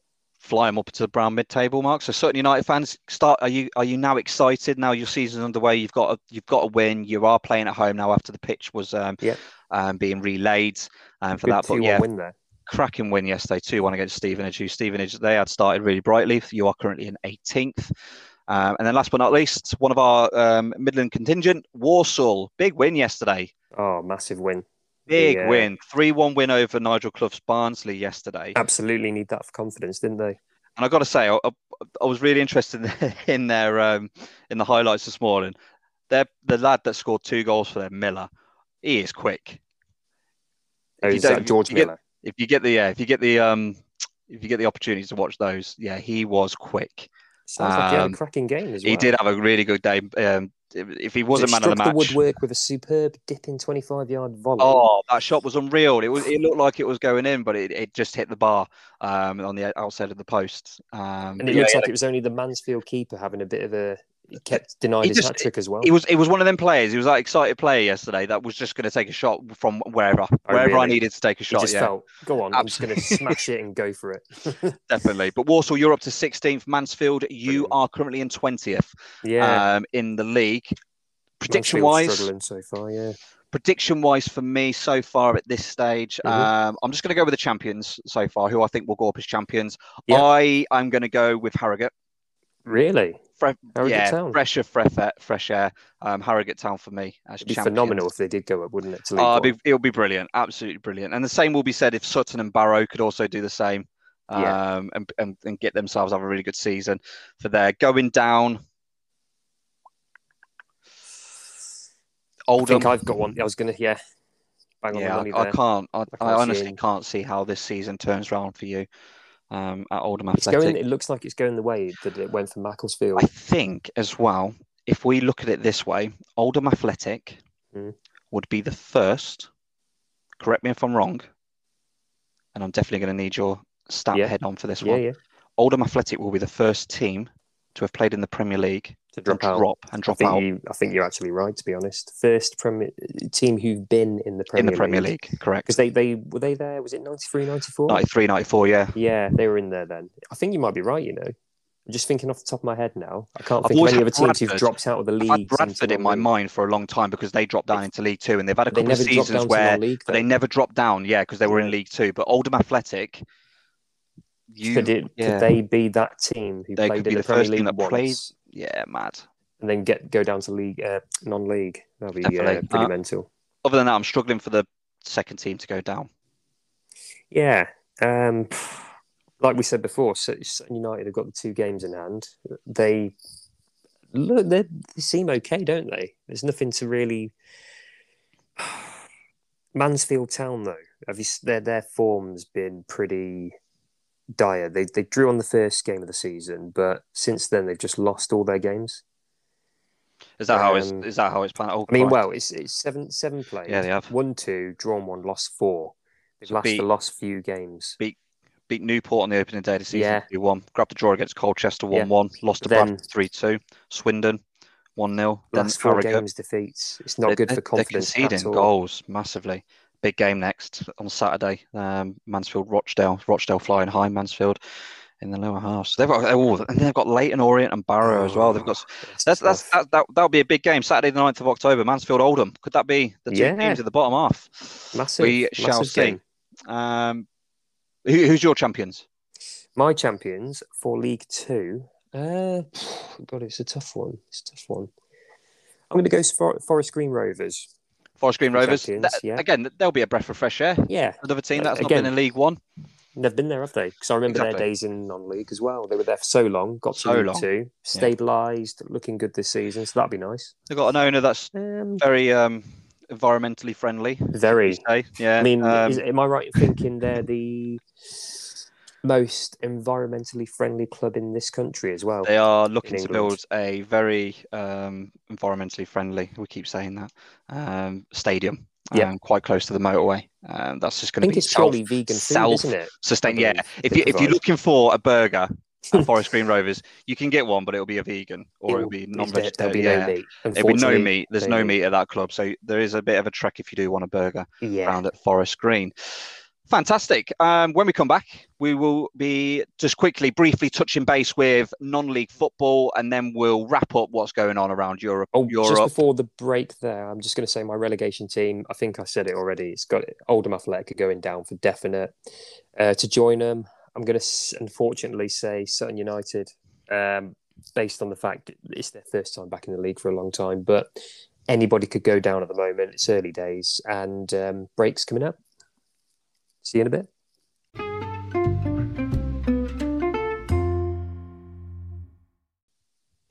fly them up to the brown mid-table mark. So Sutton United fans, start. Are you are you now excited? Now your season's underway. You've got a, you've got a win. You are playing at home now after the pitch was um, Yeah. um being relayed um, for Good that. But yeah, win there. cracking win yesterday, 2 1 against Stevenage, who Stevenage, they had started really brightly. You are currently in 18th. Um, and then last but not least, one of our um, Midland contingent, Walsall, big win yesterday. Oh, massive win. Big uh, win. 3 1 win over Nigel Clough's Barnsley yesterday. Absolutely need that for confidence, didn't they? And I got to say, I, I- I was really interested <laughs> in their um, in the highlights this morning. They're, the lad that scored two goals for them, Miller, he is quick. Oh, If you is that George if you get- Miller? if you get the yeah, if you get the um if you get the opportunity to watch those, yeah, he was quick. Sounds like he had um, a cracking game as well. He did have a really good day. Um, if, he wasn't It man of the match, woodwork with a superb dipping 25 yard volley. oh, that shot was unreal. It was. It looked like it was going in, but it, it just hit the bar um, on the outside of the post. Um, and it yeah, looks yeah, like it was only the Mansfield keeper having a bit of a. He kept denying He his just- hat trick as well. He was it was one of them players. He was that excited player yesterday that was just going to take a shot from wherever, wherever I Oh, really? needed to take a He shot. just yeah, felt, go on, I'm just going to smash it and go for it. <laughs> <laughs> definitely. But Walsall, you're up to 16th. Mansfield, you are currently in 20th Yeah. um, in the league. Prediction wise, struggling so far, yeah. prediction wise for me so far at this stage, Mhm. um, I'm just going to go with the champions so far, who I think will go up as champions. Yeah. I I'm going to go with Harrogate. Really? Fre- yeah, Town. fresh of fresh air, fresh air. Um, Harrogate Town for me as It'd be champions. phenomenal if they did go up, wouldn't it? To League Oh, it'll be, it'll be brilliant, absolutely brilliant. And the same will be said if Sutton and Barrow could also do the same, um, Yeah. and, and and get themselves have a really good season for their going down. I think I've got one. I was going to, yeah. Bang on yeah, the I, money I can't. I, I I, can't see honestly can't see how this season turns around for you um, at Oldham It's Athletic. going, it looks like it's going the way that it went for Macclesfield. I think as well, if we look at it this way, Oldham Athletic Mm. would be the first. Correct me if I'm wrong, and I'm definitely going to need your stat Yeah. head on for this yeah, one. yeah. Oldham Athletic will be the first team to have played in the Premier League To and drop out. drop and I drop think out you. I think you're actually right. To be honest, first Premier team who've been in the in Premier the Premier League. Correct. because they they were they there. Was it 93, 94? 93, 94, yeah. Yeah, they were in there then. I think you might be right. You know, I'm just thinking off the top of my head now. I can't I've think of any other teams who've dropped out of the league. I've league. had Bradford in my mind for a long time because they dropped down into League Two, and they've had a couple of seasons where non-league. they never dropped down. Yeah, because they were in League Two. But Oldham Athletic, you, could, it, yeah. could they be that team who They played in the the Premier League once yeah, mad. and then get go down to league uh, non-league? That'd be uh, pretty Uh, mental. Other than that, I'm struggling for the second team to go down. Yeah. Um, like we said before, Sutton United have got the two games in hand. They look they they seem okay, don't they? There's nothing to really. <sighs> Mansfield Town, though, have you, their their form's been pretty dire. They they drew on the first game of the season, but since then they've just lost all their games. Is that how it's? Um, Is that how it's planned? Oh, I mean, well, it's it's seven seven played. Yeah, they have. One two, drawn one, lost four. They've So lost beat- the last few games. beat beat Newport on the opening day of the season. Yeah. two one. Grabbed the draw against Colchester Yeah. one one. Lost to Bradford three two. Swindon one 0 Then Last four Harrogate. games defeats. It's not They're- good for confidence They're conceding goals massively. Big game next on Saturday. Um, Mansfield Rochdale. Rochdale flying high. Mansfield in the lower half. So they've got oh, and they've got Leyton Orient and Barrow as well. They've got That's that's that's that, that that'll be a big game. Saturday the 9th of October. Mansfield Oldham. Could that be the two Yeah. teams at the bottom half? massive. we shall massive see. game. Um, who, who's your champions? My champions for League Two. Uh, God, it's a tough one. It's a tough one. I'm going to go for Forest Green Rovers. Forest Green Rovers. champions, yeah. Again, they'll be a breath of fresh air. Yeah, Another team Uh, that's not been in League One. they've been there, have they? Because I remember their days in non-league as well. They were there for so long. Got to So League long. Two, stabilised, looking good this season. So that'd be nice. They've got an owner that's Um, very um, environmentally friendly. very. Yeah. I mean, um, is, am I right in thinking they're the most environmentally friendly club in this country as well? They are looking to build a very um, environmentally friendly, we keep saying that, um, stadium. Yeah. Um, quite close to the motorway. Um, that's just going to be it's self, vegan food, isn't it? sustain. Yeah, if you if you're looking for a burger at <laughs> Forest Green Rovers, you can get one, but it'll be a vegan or it'll, be non-vegetarian. There'll be yeah. no meat. There'll be no meat. There's no meat. at that club, so there is a bit of a trek if you do want a burger. Yeah. round at Forest Green. Fantastic. Um, when we come back, we will be just quickly, briefly touching base with non-league football, and then we'll wrap up what's going on around Europe. Oh, just before the break there, I'm just going to say my relegation team. I think I said it already. It's got Oldham Athletic going down for definite. Uh, to join them, I'm going to unfortunately say Sutton United, um, based on the fact it's their first time back in the league for a long time. But anybody could go down at the moment. It's early days, and um, breaks coming up. See you in a bit.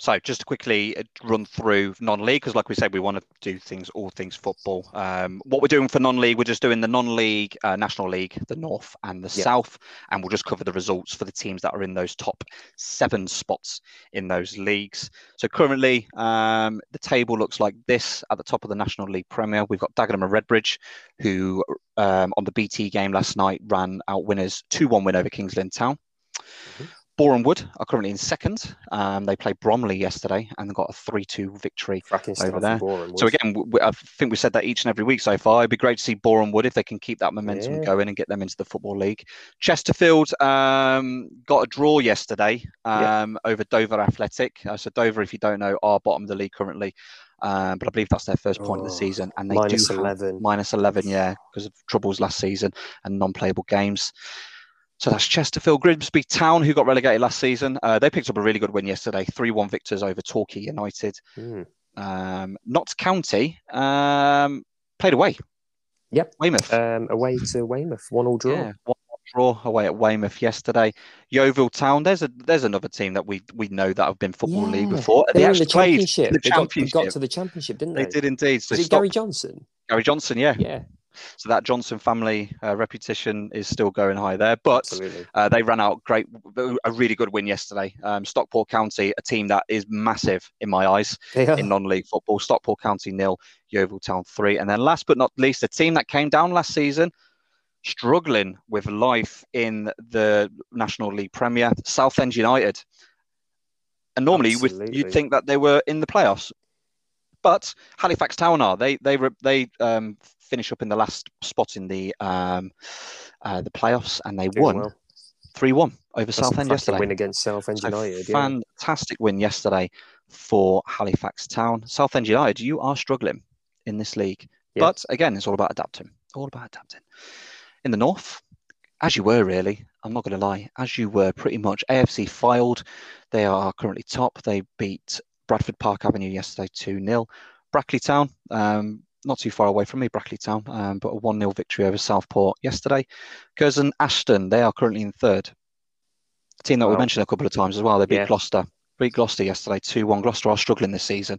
So just to quickly uh, run through non-league, because like we said, we want to do things, all things football. Um, what we're doing for non-league, we're just doing the non-league, uh, National League, the North and the Yeah. South, and we'll just cover the results for the teams that are in those top seven spots in those leagues. So currently, um, the table looks like this at the top of the National League Premier. We've got Dagenham and Redbridge, who um, on the BT game last night ran out winners 2-1 win over Kings Lynn Town. Mhm. Boreham Wood are currently in second. Um, they played Bromley yesterday and got a 3 2 victory. Over there. So, again, I think we said that each and every week so far. It'd be great to see Boreham Wood if they can keep that momentum Yeah. going and get them into the Football League. Chesterfield um, got a draw yesterday Yeah. um, over Dover Athletic. Uh, so, Dover, if you don't know, are bottom of the league currently. Um, but I believe that's their first point of the Oh, season. And they minus do 11. minus 11, yeah, because of troubles last season and non-playable games. So that's Chesterfield, Grimsby Town, who got relegated last season. Uh, they picked up a really good win yesterday, three-one victors over Torquay United. Hmm. Um, Notts County um, played away. Yep. Weymouth. Um, away to Weymouth, one all draw. Yeah, one draw away at Weymouth yesterday. Yeovil Town. There's a there's another team that we we know that have been football league before. They, They, actually the played championship. the they, got, they got to the championship, didn't they? they did indeed. So Was they it Gary Johnson? Gary Johnson, yeah. Yeah, So that Johnson family uh, reputation is still going high there, but. Uh, they ran out great, a really good win yesterday. Um, Stockport County, a team that is massive in my eyes are. in non-league football. Stockport County nil, Yeovil Town three, and then last but not least, a team that came down last season, struggling with life in the National League Premier, Southend United. And normally would, you'd think that they were in the playoffs, but Halifax Town are. They they they um, finish up in the last spot in the um, uh, the playoffs, and they Doing won well. 3 1 over That's Southend yesterday. win against Southend So United. yeah. fantastic win yesterday for Halifax Town. Southend United, you are struggling in this league. Yeah. But again, it's all about adapting. All about adapting. In the north, as you were really, I'm not going to lie, as you were pretty much. AFC Fylde. They are currently top. They beat Bradford Park Avenue yesterday 2 0. Brackley Town, um, not too far away from me, Brackley Town, um, but a 1 0 victory over Southport yesterday. Curzon Ashton, they are currently in third. A team that we mentioned a couple of times as well. They beat Yeah. Gloucester. Beat Gloucester yesterday 2 1. Gloucester are struggling this season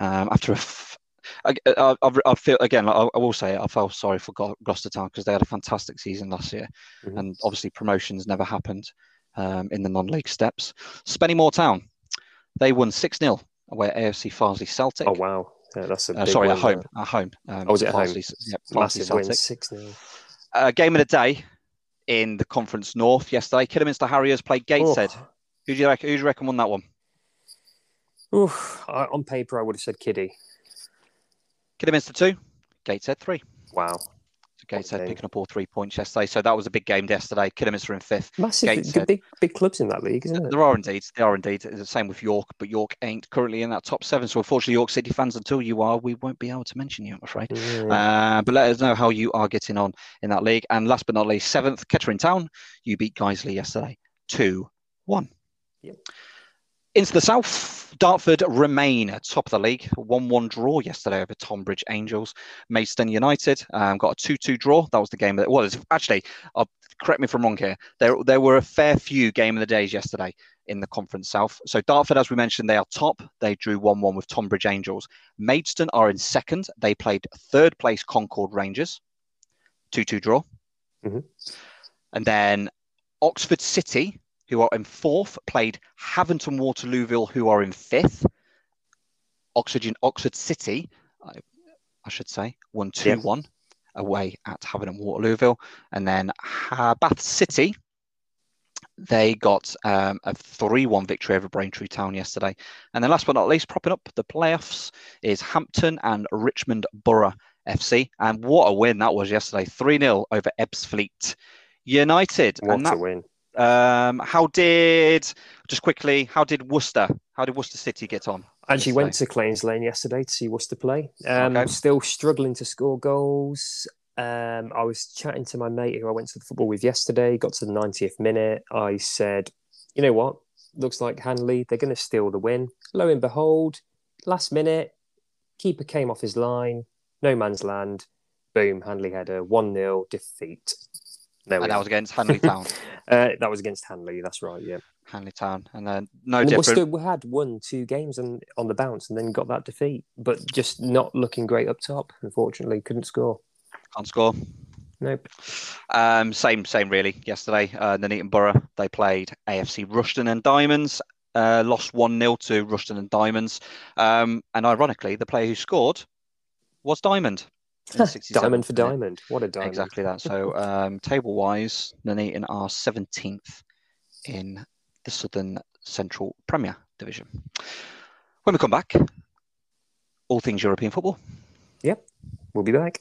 um, after a. F- I, I, I, feel again. I, I will say I felt sorry for Gloucester Town because they had a fantastic season last year, Mhm. and obviously promotions never happened um, in the non-league steps. Spennymoor Town, they won six 0 away at AFC Farsley Celtic. Oh wow, yeah, that's a Uh, sorry, win, at home. At home. Um, Oh, was it at home? Yeah, Massive win, Celtic. six 0 Uh, game of the day in the Conference North yesterday. Kidderminster Harriers played Gateshead. Who do you reckon? Who do you reckon won that one? Oof, I, on paper, I would have said Kiddie. Kidderminster two, Gateshead three. Wow, Gateshead game. picking up all three points yesterday. So that was a big game yesterday. Kidderminster in fifth. massive, Gateshead. big, big clubs in that league, isn't it? There are indeed. They are indeed. It's the same with York, but York ain't currently in that top seven. So unfortunately, York City fans, until you are, we won't be able to mention you, I'm afraid. Yeah. Uh, but let us know how you are getting on in that league. And last but not least, seventh, Kettering Town. You beat Guiseley yesterday, 2 1. Yep. Into the south, Dartford remain top of the league. 1 1 draw yesterday over Tonbridge Angels. Maidstone United um, got a 2 2 draw. That was the game that well, it's actually, uh, correct me if I'm wrong here. There, there were a fair few game of the days yesterday in the Conference South. So Dartford, as we mentioned, they are top. They drew 1 1 with Tonbridge Angels. Maidstone are in second. They played third place Concord Rangers, 2 2 draw. Mhm. And then Oxford City, who are in fourth, played Havant and Waterlooville, who are in fifth. Oxford, Oxford City, I, I should say, won 2 1 away at Havant and Waterlooville. And then Bath City, they got um, a 3 1 victory over Braintree Town yesterday. And then last but not least, propping up the playoffs is Hampton and Richmond Borough FC. And what a win that was yesterday 3 0 over Ebbsfleet United. what and a win! Um, how did, just quickly, how did Worcester, how did Worcester City get on? Actually yesterday? went to Claines Lane yesterday to see Worcester play. Um, Okay. Still struggling to score goals. Um, I was chatting to my mate who I went to the football with yesterday. Got to the 90th minute. I said, "You know what? Looks like Hanley. They're going to steal the win." Lo and behold, last minute, keeper came off his line. No man's land. Boom! Hanley had a one 0 defeat. There And that was against Hanley Town. <laughs> Uh, that was against Hanley. That's right. Yeah. Hanley Town. And then no And different. Worcester had won two games and on the bounce and then got that defeat, but just not looking great up top. Unfortunately, couldn't score. Can't score. Nope. Um, same, same really. Yesterday, uh, Nuneaton Borough they played AFC Rushden and Diamonds. Uh, lost one 0 to Rushden and Diamonds. Um, and ironically, the player who scored was Diamond. In the 67th diamond for diamond. What a diamond! Exactly that. So um, table wise, Nuneaton are seventeenth in the Southern Central Premier Division. When we come back, all things European football. Yep, we'll be back.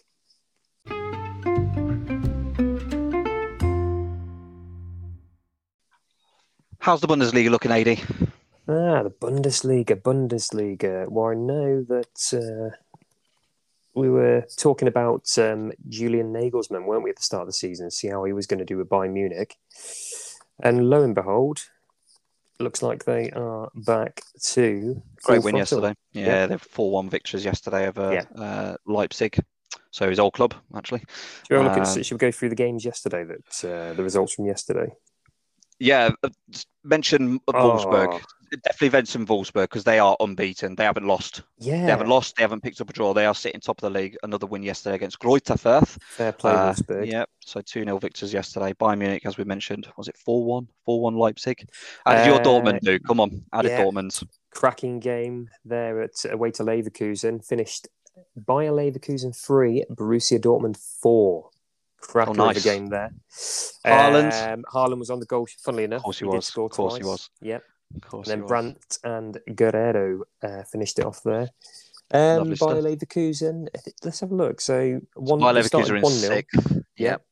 How's the Bundesliga looking, Adie? Ah, the Bundesliga, Bundesliga. Well, I know that uh, we were talking about um, Julian Nagelsmann, weren't we, at the start of the season, see how he was going to do with Bayern Munich. And lo and behold, looks like they are back to Great win yesterday. Yeah, Yeah. they're four-one victories yesterday over Yeah. uh, Leipzig. So his old club, actually. Should we, have a look at, Um, should we go through the games yesterday? That uh, the results from yesterday. Yeah, uh, mention Wolfsburg. Oh. Definitely mention Wolfsburg because they are unbeaten. They haven't lost. Yeah, They haven't lost. They haven't picked up a draw. They are sitting top of the league. Another win yesterday against Greuther Fürth. Fair play, Uh, Wolfsburg. yeah, so 2 0 victors yesterday. Bayern Munich, as we mentioned, was it 4 1? 4 1 Leipzig? How did your Uh, Dortmund do? Come on, how did yeah. Dortmund? Cracking game there at away to Leverkusen. Finished Bayer Leverkusen three, Borussia Dortmund four. Cracker Oh, nice. game there. Haaland. Um, Haaland was on the goal. Funnily enough, Of course he did was. Of course he was. Yep. Of course, And then he. Brandt and Guerreiro uh, finished it off there. Um, Lovely Bayer stuff. Leverkusen. Let's have a look. So one. They Leverkusen in 1-0. sixth. Yep.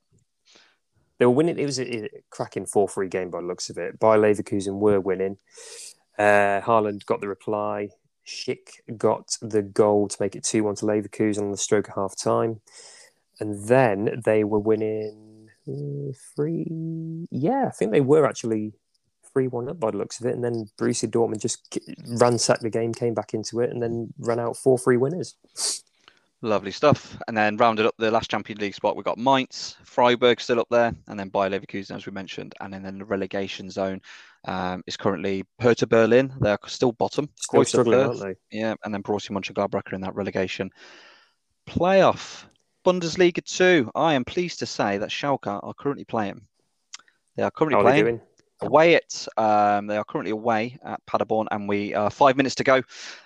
they were winning. It was a, a cracking four-three game by the looks of it. By Leverkusen were winning. Uh, Haaland got the reply. Schick got the goal to make it two-one to Leverkusen on the stroke of half time, and then they were winning uh, three. Yeah, I think they were actually three-one up by the looks of it, and then Borussia Dortmund just ransacked the game, came back into it, and then ran out four-three winners. Lovely stuff. And then rounded up the last Champions League spot, we've got Mainz, Freiburg still up there, and then Bayer Leverkusen, as we mentioned. And then the relegation zone um, is currently Hertha Berlin. They're still bottom. Still struggling, aren't they? Yeah, and then Borussia Mönchengladbach are in that relegation playoff. Bundesliga 2. I am pleased to say that Schalke are currently playing. They are currently How playing? Away at um, they are currently away at Paderborn, and we are five minutes to go,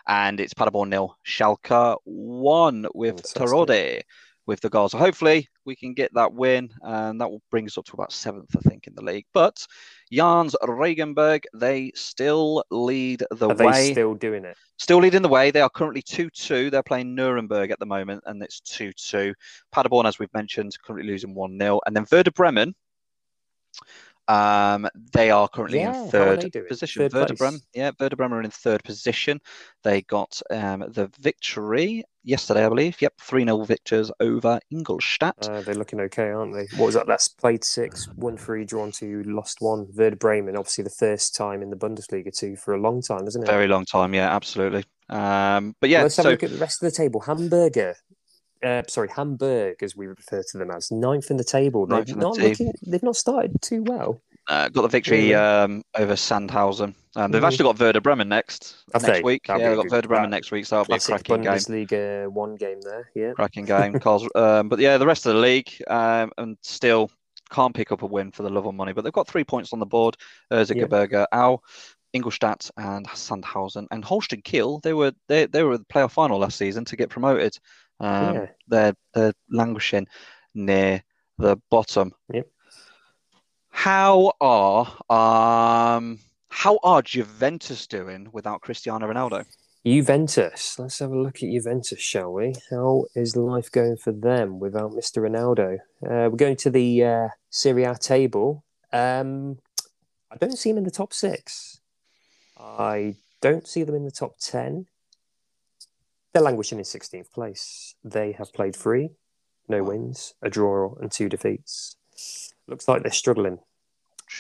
and it's Paderborn nil, Schalke one with. Terodde with the goal. So hopefully we can get that win, and that will bring us up to about seventh, I think, in the league. But Jahn Regensburg, they still lead the Are way. they still doing it? Still leading the way. They are currently 2 2. They're playing Nuremberg at the moment, and it's 2 2. Paderborn, as we've mentioned, currently losing 1 0. And then Werder Bremen, um, they are currently Yeah, in third position. Third Werder? Bremen, yeah, Werder Bremen are in third position. They got um, the victory yesterday, I believe. Yep, 3 0 victors over Ingolstadt. Uh, they're looking okay, aren't they? What was that? That's played six, won three, drawn two, lost one. Werder Bremen, obviously the first time in the Bundesliga too for a long time, isn't it? Very long time, yeah, absolutely. Um, but yeah, Let's have so a look at the rest of the table. Hamburger, uh, sorry, Hamburg, as we refer to them as, ninth in the table. Ninth They've in the not table. looking, they've not started too well. uh, got the victory um, over Sandhausen. Um, they've Mhm. actually got Werder Bremen next Have next week. Yeah, they've got Werder Bremen next week, so that'll be a cracking game. Bundesliga one game there. Yeah. cracking game. <laughs> Carl's, um, but yeah, the rest of the league um, and still can't pick up a win for the love of money. But they've got three points on the board. Erzgebirge, Aue, Ingolstadt, and Sandhausen, and Holstein Kiel. They were they, they were the playoff final last season to get promoted. Um, Yeah. They're they're languishing near the bottom. Yep. How are um how are Juventus doing without Cristiano Ronaldo? Juventus. Let's have a look at Juventus, shall we? How is life going for them without Mr. Ronaldo? Uh, we're going to the uh, Serie A table. Um, I don't see them in the top six. I don't see them in the top 10. They're languishing in 16th place. They have played three, no wins, a draw, and two defeats. Looks like they're struggling.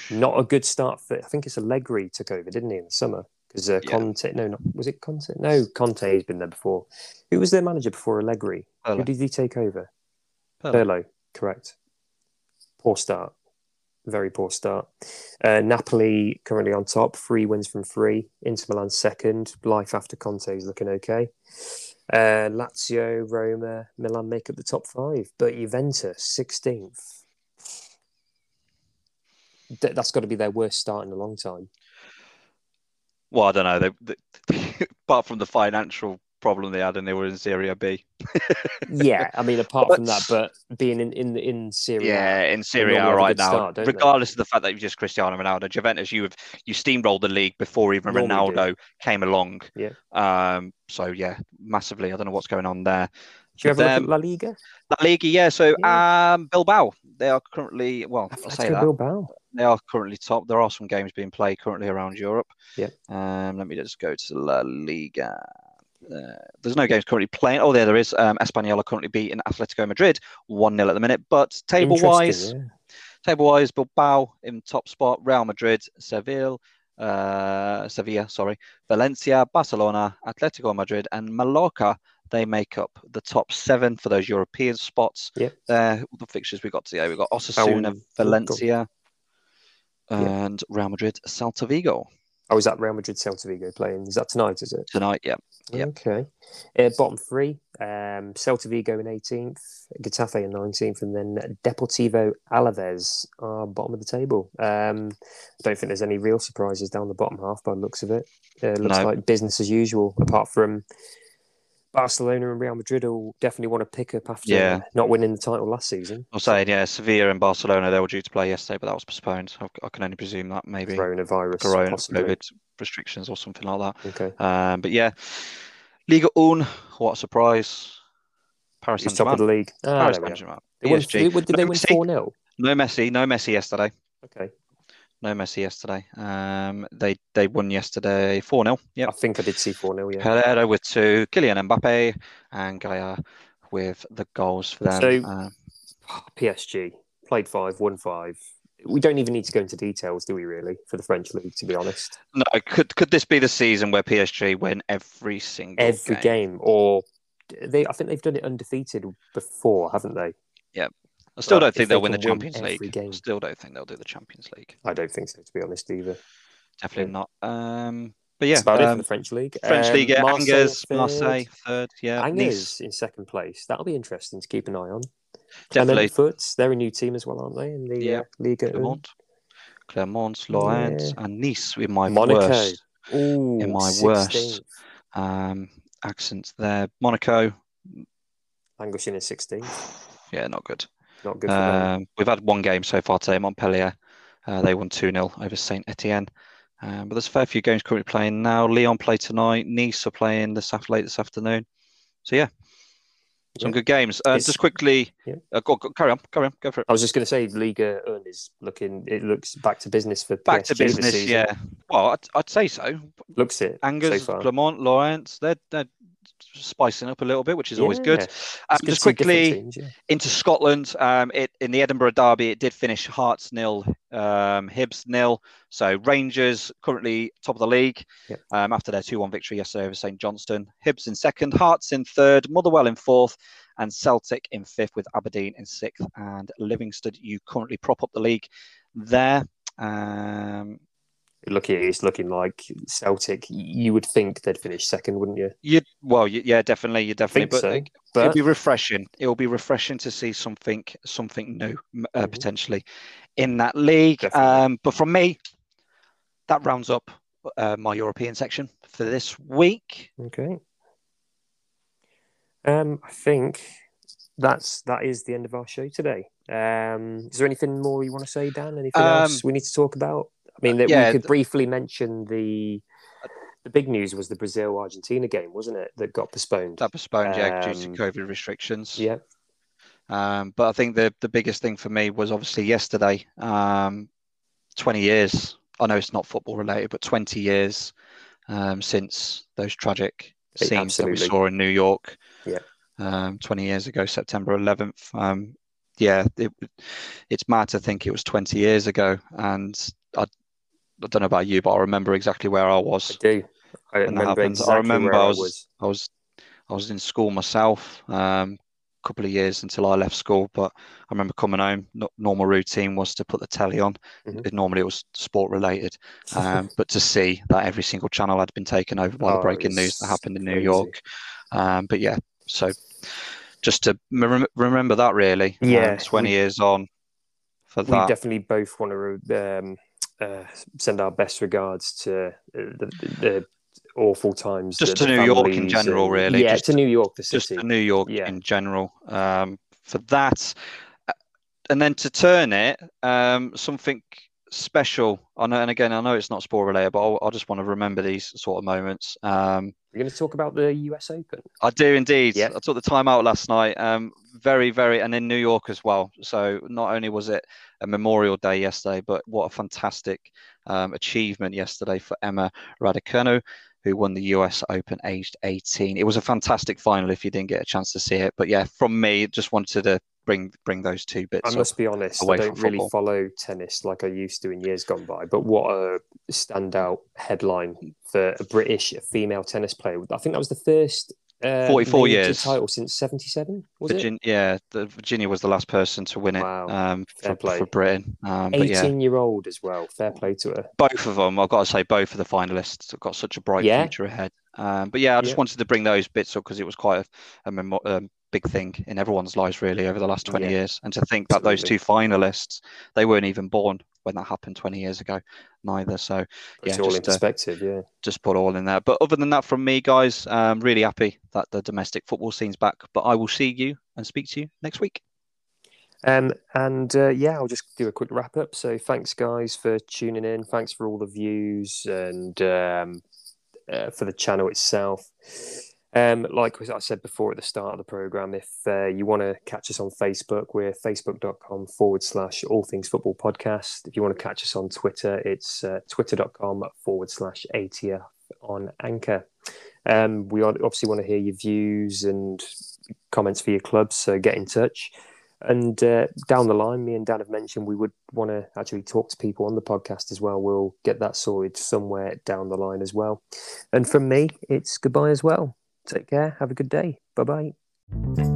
Not a good start for. I think it's Allegri took over, didn't he, in the summer? Because uh, Yeah. Conte, no, not was it Conte? No, Conte has been there before. Who was their manager before Allegri? Who did he take over? Pirlo. Pirlo, correct. Poor start. Very poor start. Uh, Napoli currently on top, three wins from three. Inter Milan second. Life after Conte is looking okay. Uh, Lazio, Roma, Milan make up the top five, but Juventus 16th. Th- that's got to be their worst start in a long time. Well, I don't know. They, they, <laughs> apart from the financial problem they had, and they were in Serie B. <laughs> Yeah, I mean, apart But- from that, but being in in in Serie A, Yeah, in Serie A right now, start, don't they? regardless of the fact that you've just Cristiano Ronaldo, Juventus, you have you steamrolled the league before even Normally do. Ronaldo came along. Yeah. Um. So yeah, massively. I don't know what's going on there. do you ever But look at them- La Liga? La Liga, yeah. So um, Bilbao, they are currently well. I'll say that Bilbao. they are currently top. There are some games being played currently around Europe. Yeah. Um, let me just go to La Liga. Uh, there's no games currently playing. Oh, there there is. Um, Espanyol are currently beating Atletico Madrid 1 0 at the minute. But table wise, Interesting, table wise, Bilbao in top spot, Real Madrid, Seville, uh, Sevilla, sorry, Valencia, Barcelona, Atletico Madrid, and Mallorca. They make up the top seven for those European spots. Yeah. There, the fixtures we got today. we've got Osasuna, Um, Valencia, Yeah. and Real Madrid, Celta Vigo Oh, is that Real Madrid Celta Vigo playing? Is that tonight? Is it? tonight. Yeah, Yeah. Okay. Uh, bottom three: um, Celta Vigo in 18th, Getafe in 19th, and then Deportivo Alaves are bottom of the table. Um, I don't think there's any real surprises down the bottom half by the looks of it. Uh, looks No. like business as usual, apart from Barcelona and Real Madrid will definitely want to pick up after Yeah. not winning the title last season. I was saying yeah, Sevilla and Barcelona they were due to play yesterday, but that was postponed. I, can only presume that maybe Coronavirus, Corona, possibly. COVID restrictions or something like that. Okay. Um, but yeah, Liga Un, what a surprise! Paris Saint top of the league? Ah, Paris Saint. Germain. They won, did they win 4 0? No Messi, no Messi yesterday. Okay. No Messi yesterday. Um, they they won yesterday four 0 Yep. I think I did see 4 0, yeah. Herrera with two, Kylian Mbappe, and Gueye with the goals for them. So- Um, PSG played five, won five. We don't even need to go into details, do we? Really, for the French league, to be honest. no, could could this be the season where PSG win every single Every game, or they, I think they've done it undefeated before, haven't they? I still don't think they they'll win the can win Champions League. game- Still don't think they'll do the Champions League. I don't think so, to be honest, either. Definitely Yeah. not. Um, but yeah, about it for um, the French league. French Um, league, yeah, Marseille Angers, third. Marseille third, yeah, Angers Nice, in second place. That'll be interesting to keep an eye on. definitely. Clermont Foot, they're a new team as well, aren't they? In the Yeah. uh, Liga. Clermont, Clermont, Lorient, and Nice with my Monaco. worst Ooh, in my 16th. worst. um, accents there. Monaco, Languishing in 16th. <sighs> yeah, not good. Not good for them. Um, we've had one game so far today, Montpellier. Uh, they won 2 0 over Saint Etienne. Um, but there's a fair few games currently playing now. Lyon play tonight. Nice are playing this after, late this afternoon. So, yeah, some Yeah. good games. Uh, just quickly, Yeah. uh, go, go- carry on, carry on, go for it. I was just going to say, Liga Un is looking. It looks back to business for Back to PSG this business, yeah. Well, I'd, I'd say so. Looks it Angers, so. Clermont, Lorient, they're, they're spicing up a little bit, which is always good. Um, good just to see different quickly, teams, yeah. into Scotland. Um, it in the Edinburgh Derby, it did finish Hearts nil, um, Hibs nil. So Rangers currently top of the league Yep. um, after their two-one victory yesterday over St Johnstone. Hibs in second, Hearts in third, Motherwell in fourth, and Celtic in fifth, with Aberdeen in sixth and Livingston. You currently prop up the league there. Um, Looking, it's looking like Celtic. You would think they'd finish second, wouldn't you? you well, you, yeah, definitely, you definitely. think But so. it'll be refreshing. It'll be refreshing to see something, something new uh, Mhm. potentially in that league. Um, but from me, that rounds up uh, my European section for this week. okay. Um, I think that's that is the end of our show today. Um, is there anything more you want to say, Dan? Anything Um, else we need to talk about? I mean, that yeah, we could th- briefly mention the the big news was the Brazil Argentina game, wasn't it? That got postponed. That postponed, yeah, due to Um, COVID restrictions. Yeah, Um, but I think the the biggest thing for me was obviously yesterday. Um, Twenty years. I know it's not football related, but twenty years um, since those tragic scenes that we saw in New York. Yeah. Um, 20 years ago, September 11th. Um, yeah, it, it's mad to think it was 20 years ago, and I, I don't know about you, but I remember exactly where I was. I do. I remember exactly I remember where I I was. I was I was in school myself. Um, a couple of years until I left school, but I remember coming home. No, normal routine was to put the telly on. Mhm. It- normally it was sport related, um, <laughs> but to see that every single channel had been taken over by Oh, the breaking news that happened in New crazy. York. Um, but yeah, so just to rem- remember that really. um, Yeah, 20 we- years on for that, we definitely both want to um, uh, send our best regards to uh, the, the awful times. Just to New York in general, really, Yeah, just- to New York, the city. just for New York Yeah. in general. Um, for that, Uh, and then to turn it, um, something special. I know, and again, I know it's not sport related, but I'll, I just want to remember these sort of moments. Um, We're going to talk about the US Open. I do indeed. Yeah. I took the time out last night. Um, very, very, and in New York as well. So not only was it a Memorial Day yesterday, but what a fantastic um, achievement yesterday for Emma Raducanu, who won the US Open aged 18. It was a fantastic final. If you didn't get a chance to see it, but yeah, from me, just wanted to bring bring those two bits. I must be honest, I don't really follow tennis like I used to in years gone by. But what a standout headline for a British female tennis player! I think that was the first uh, 44 years. title since '77. Was it? Yeah, the, Virginia was the last person to win it Wow. um, Fair for, play. for Britain. Um, but yeah, 18 year old as well. Fair play to her. both of them, I've got to say, both of the finalists have got such a bright Yeah. future ahead. Um, but yeah, I just Yeah. wanted to bring those bits up because it was quite a, a memo- um, big thing in everyone's lives, really, over the last 20 Yeah. years. And to think that those two finalists, they weren't even born when that happened 20 years ago, neither. So Yeah, just, uh, perspective. Yeah. just put all in there. But other than that, from me, guys, um, really happy that the domestic football scene's back. But I will see you and speak to you next week. Um, and uh, yeah, I'll just do a quick wrap up. So thanks, guys, for tuning in. Thanks for all the views and um, uh, for the channel itself. Um, like I said before at the start of the program, if uh, you want to catch us on Facebook, we're facebook.com forward slash all things football podcast. If you want to catch us on Twitter, it's uh, twitter.com forward slash ATF on Anchor. Um, we obviously want to hear your views and comments for your clubs, so get in touch. And uh, down the line, me and Dan have mentioned we would want to actually talk to people on the podcast as well. We'll get that sorted somewhere down the line as well. And from me, it's goodbye as well. Take care. Have a good day. Bye bye.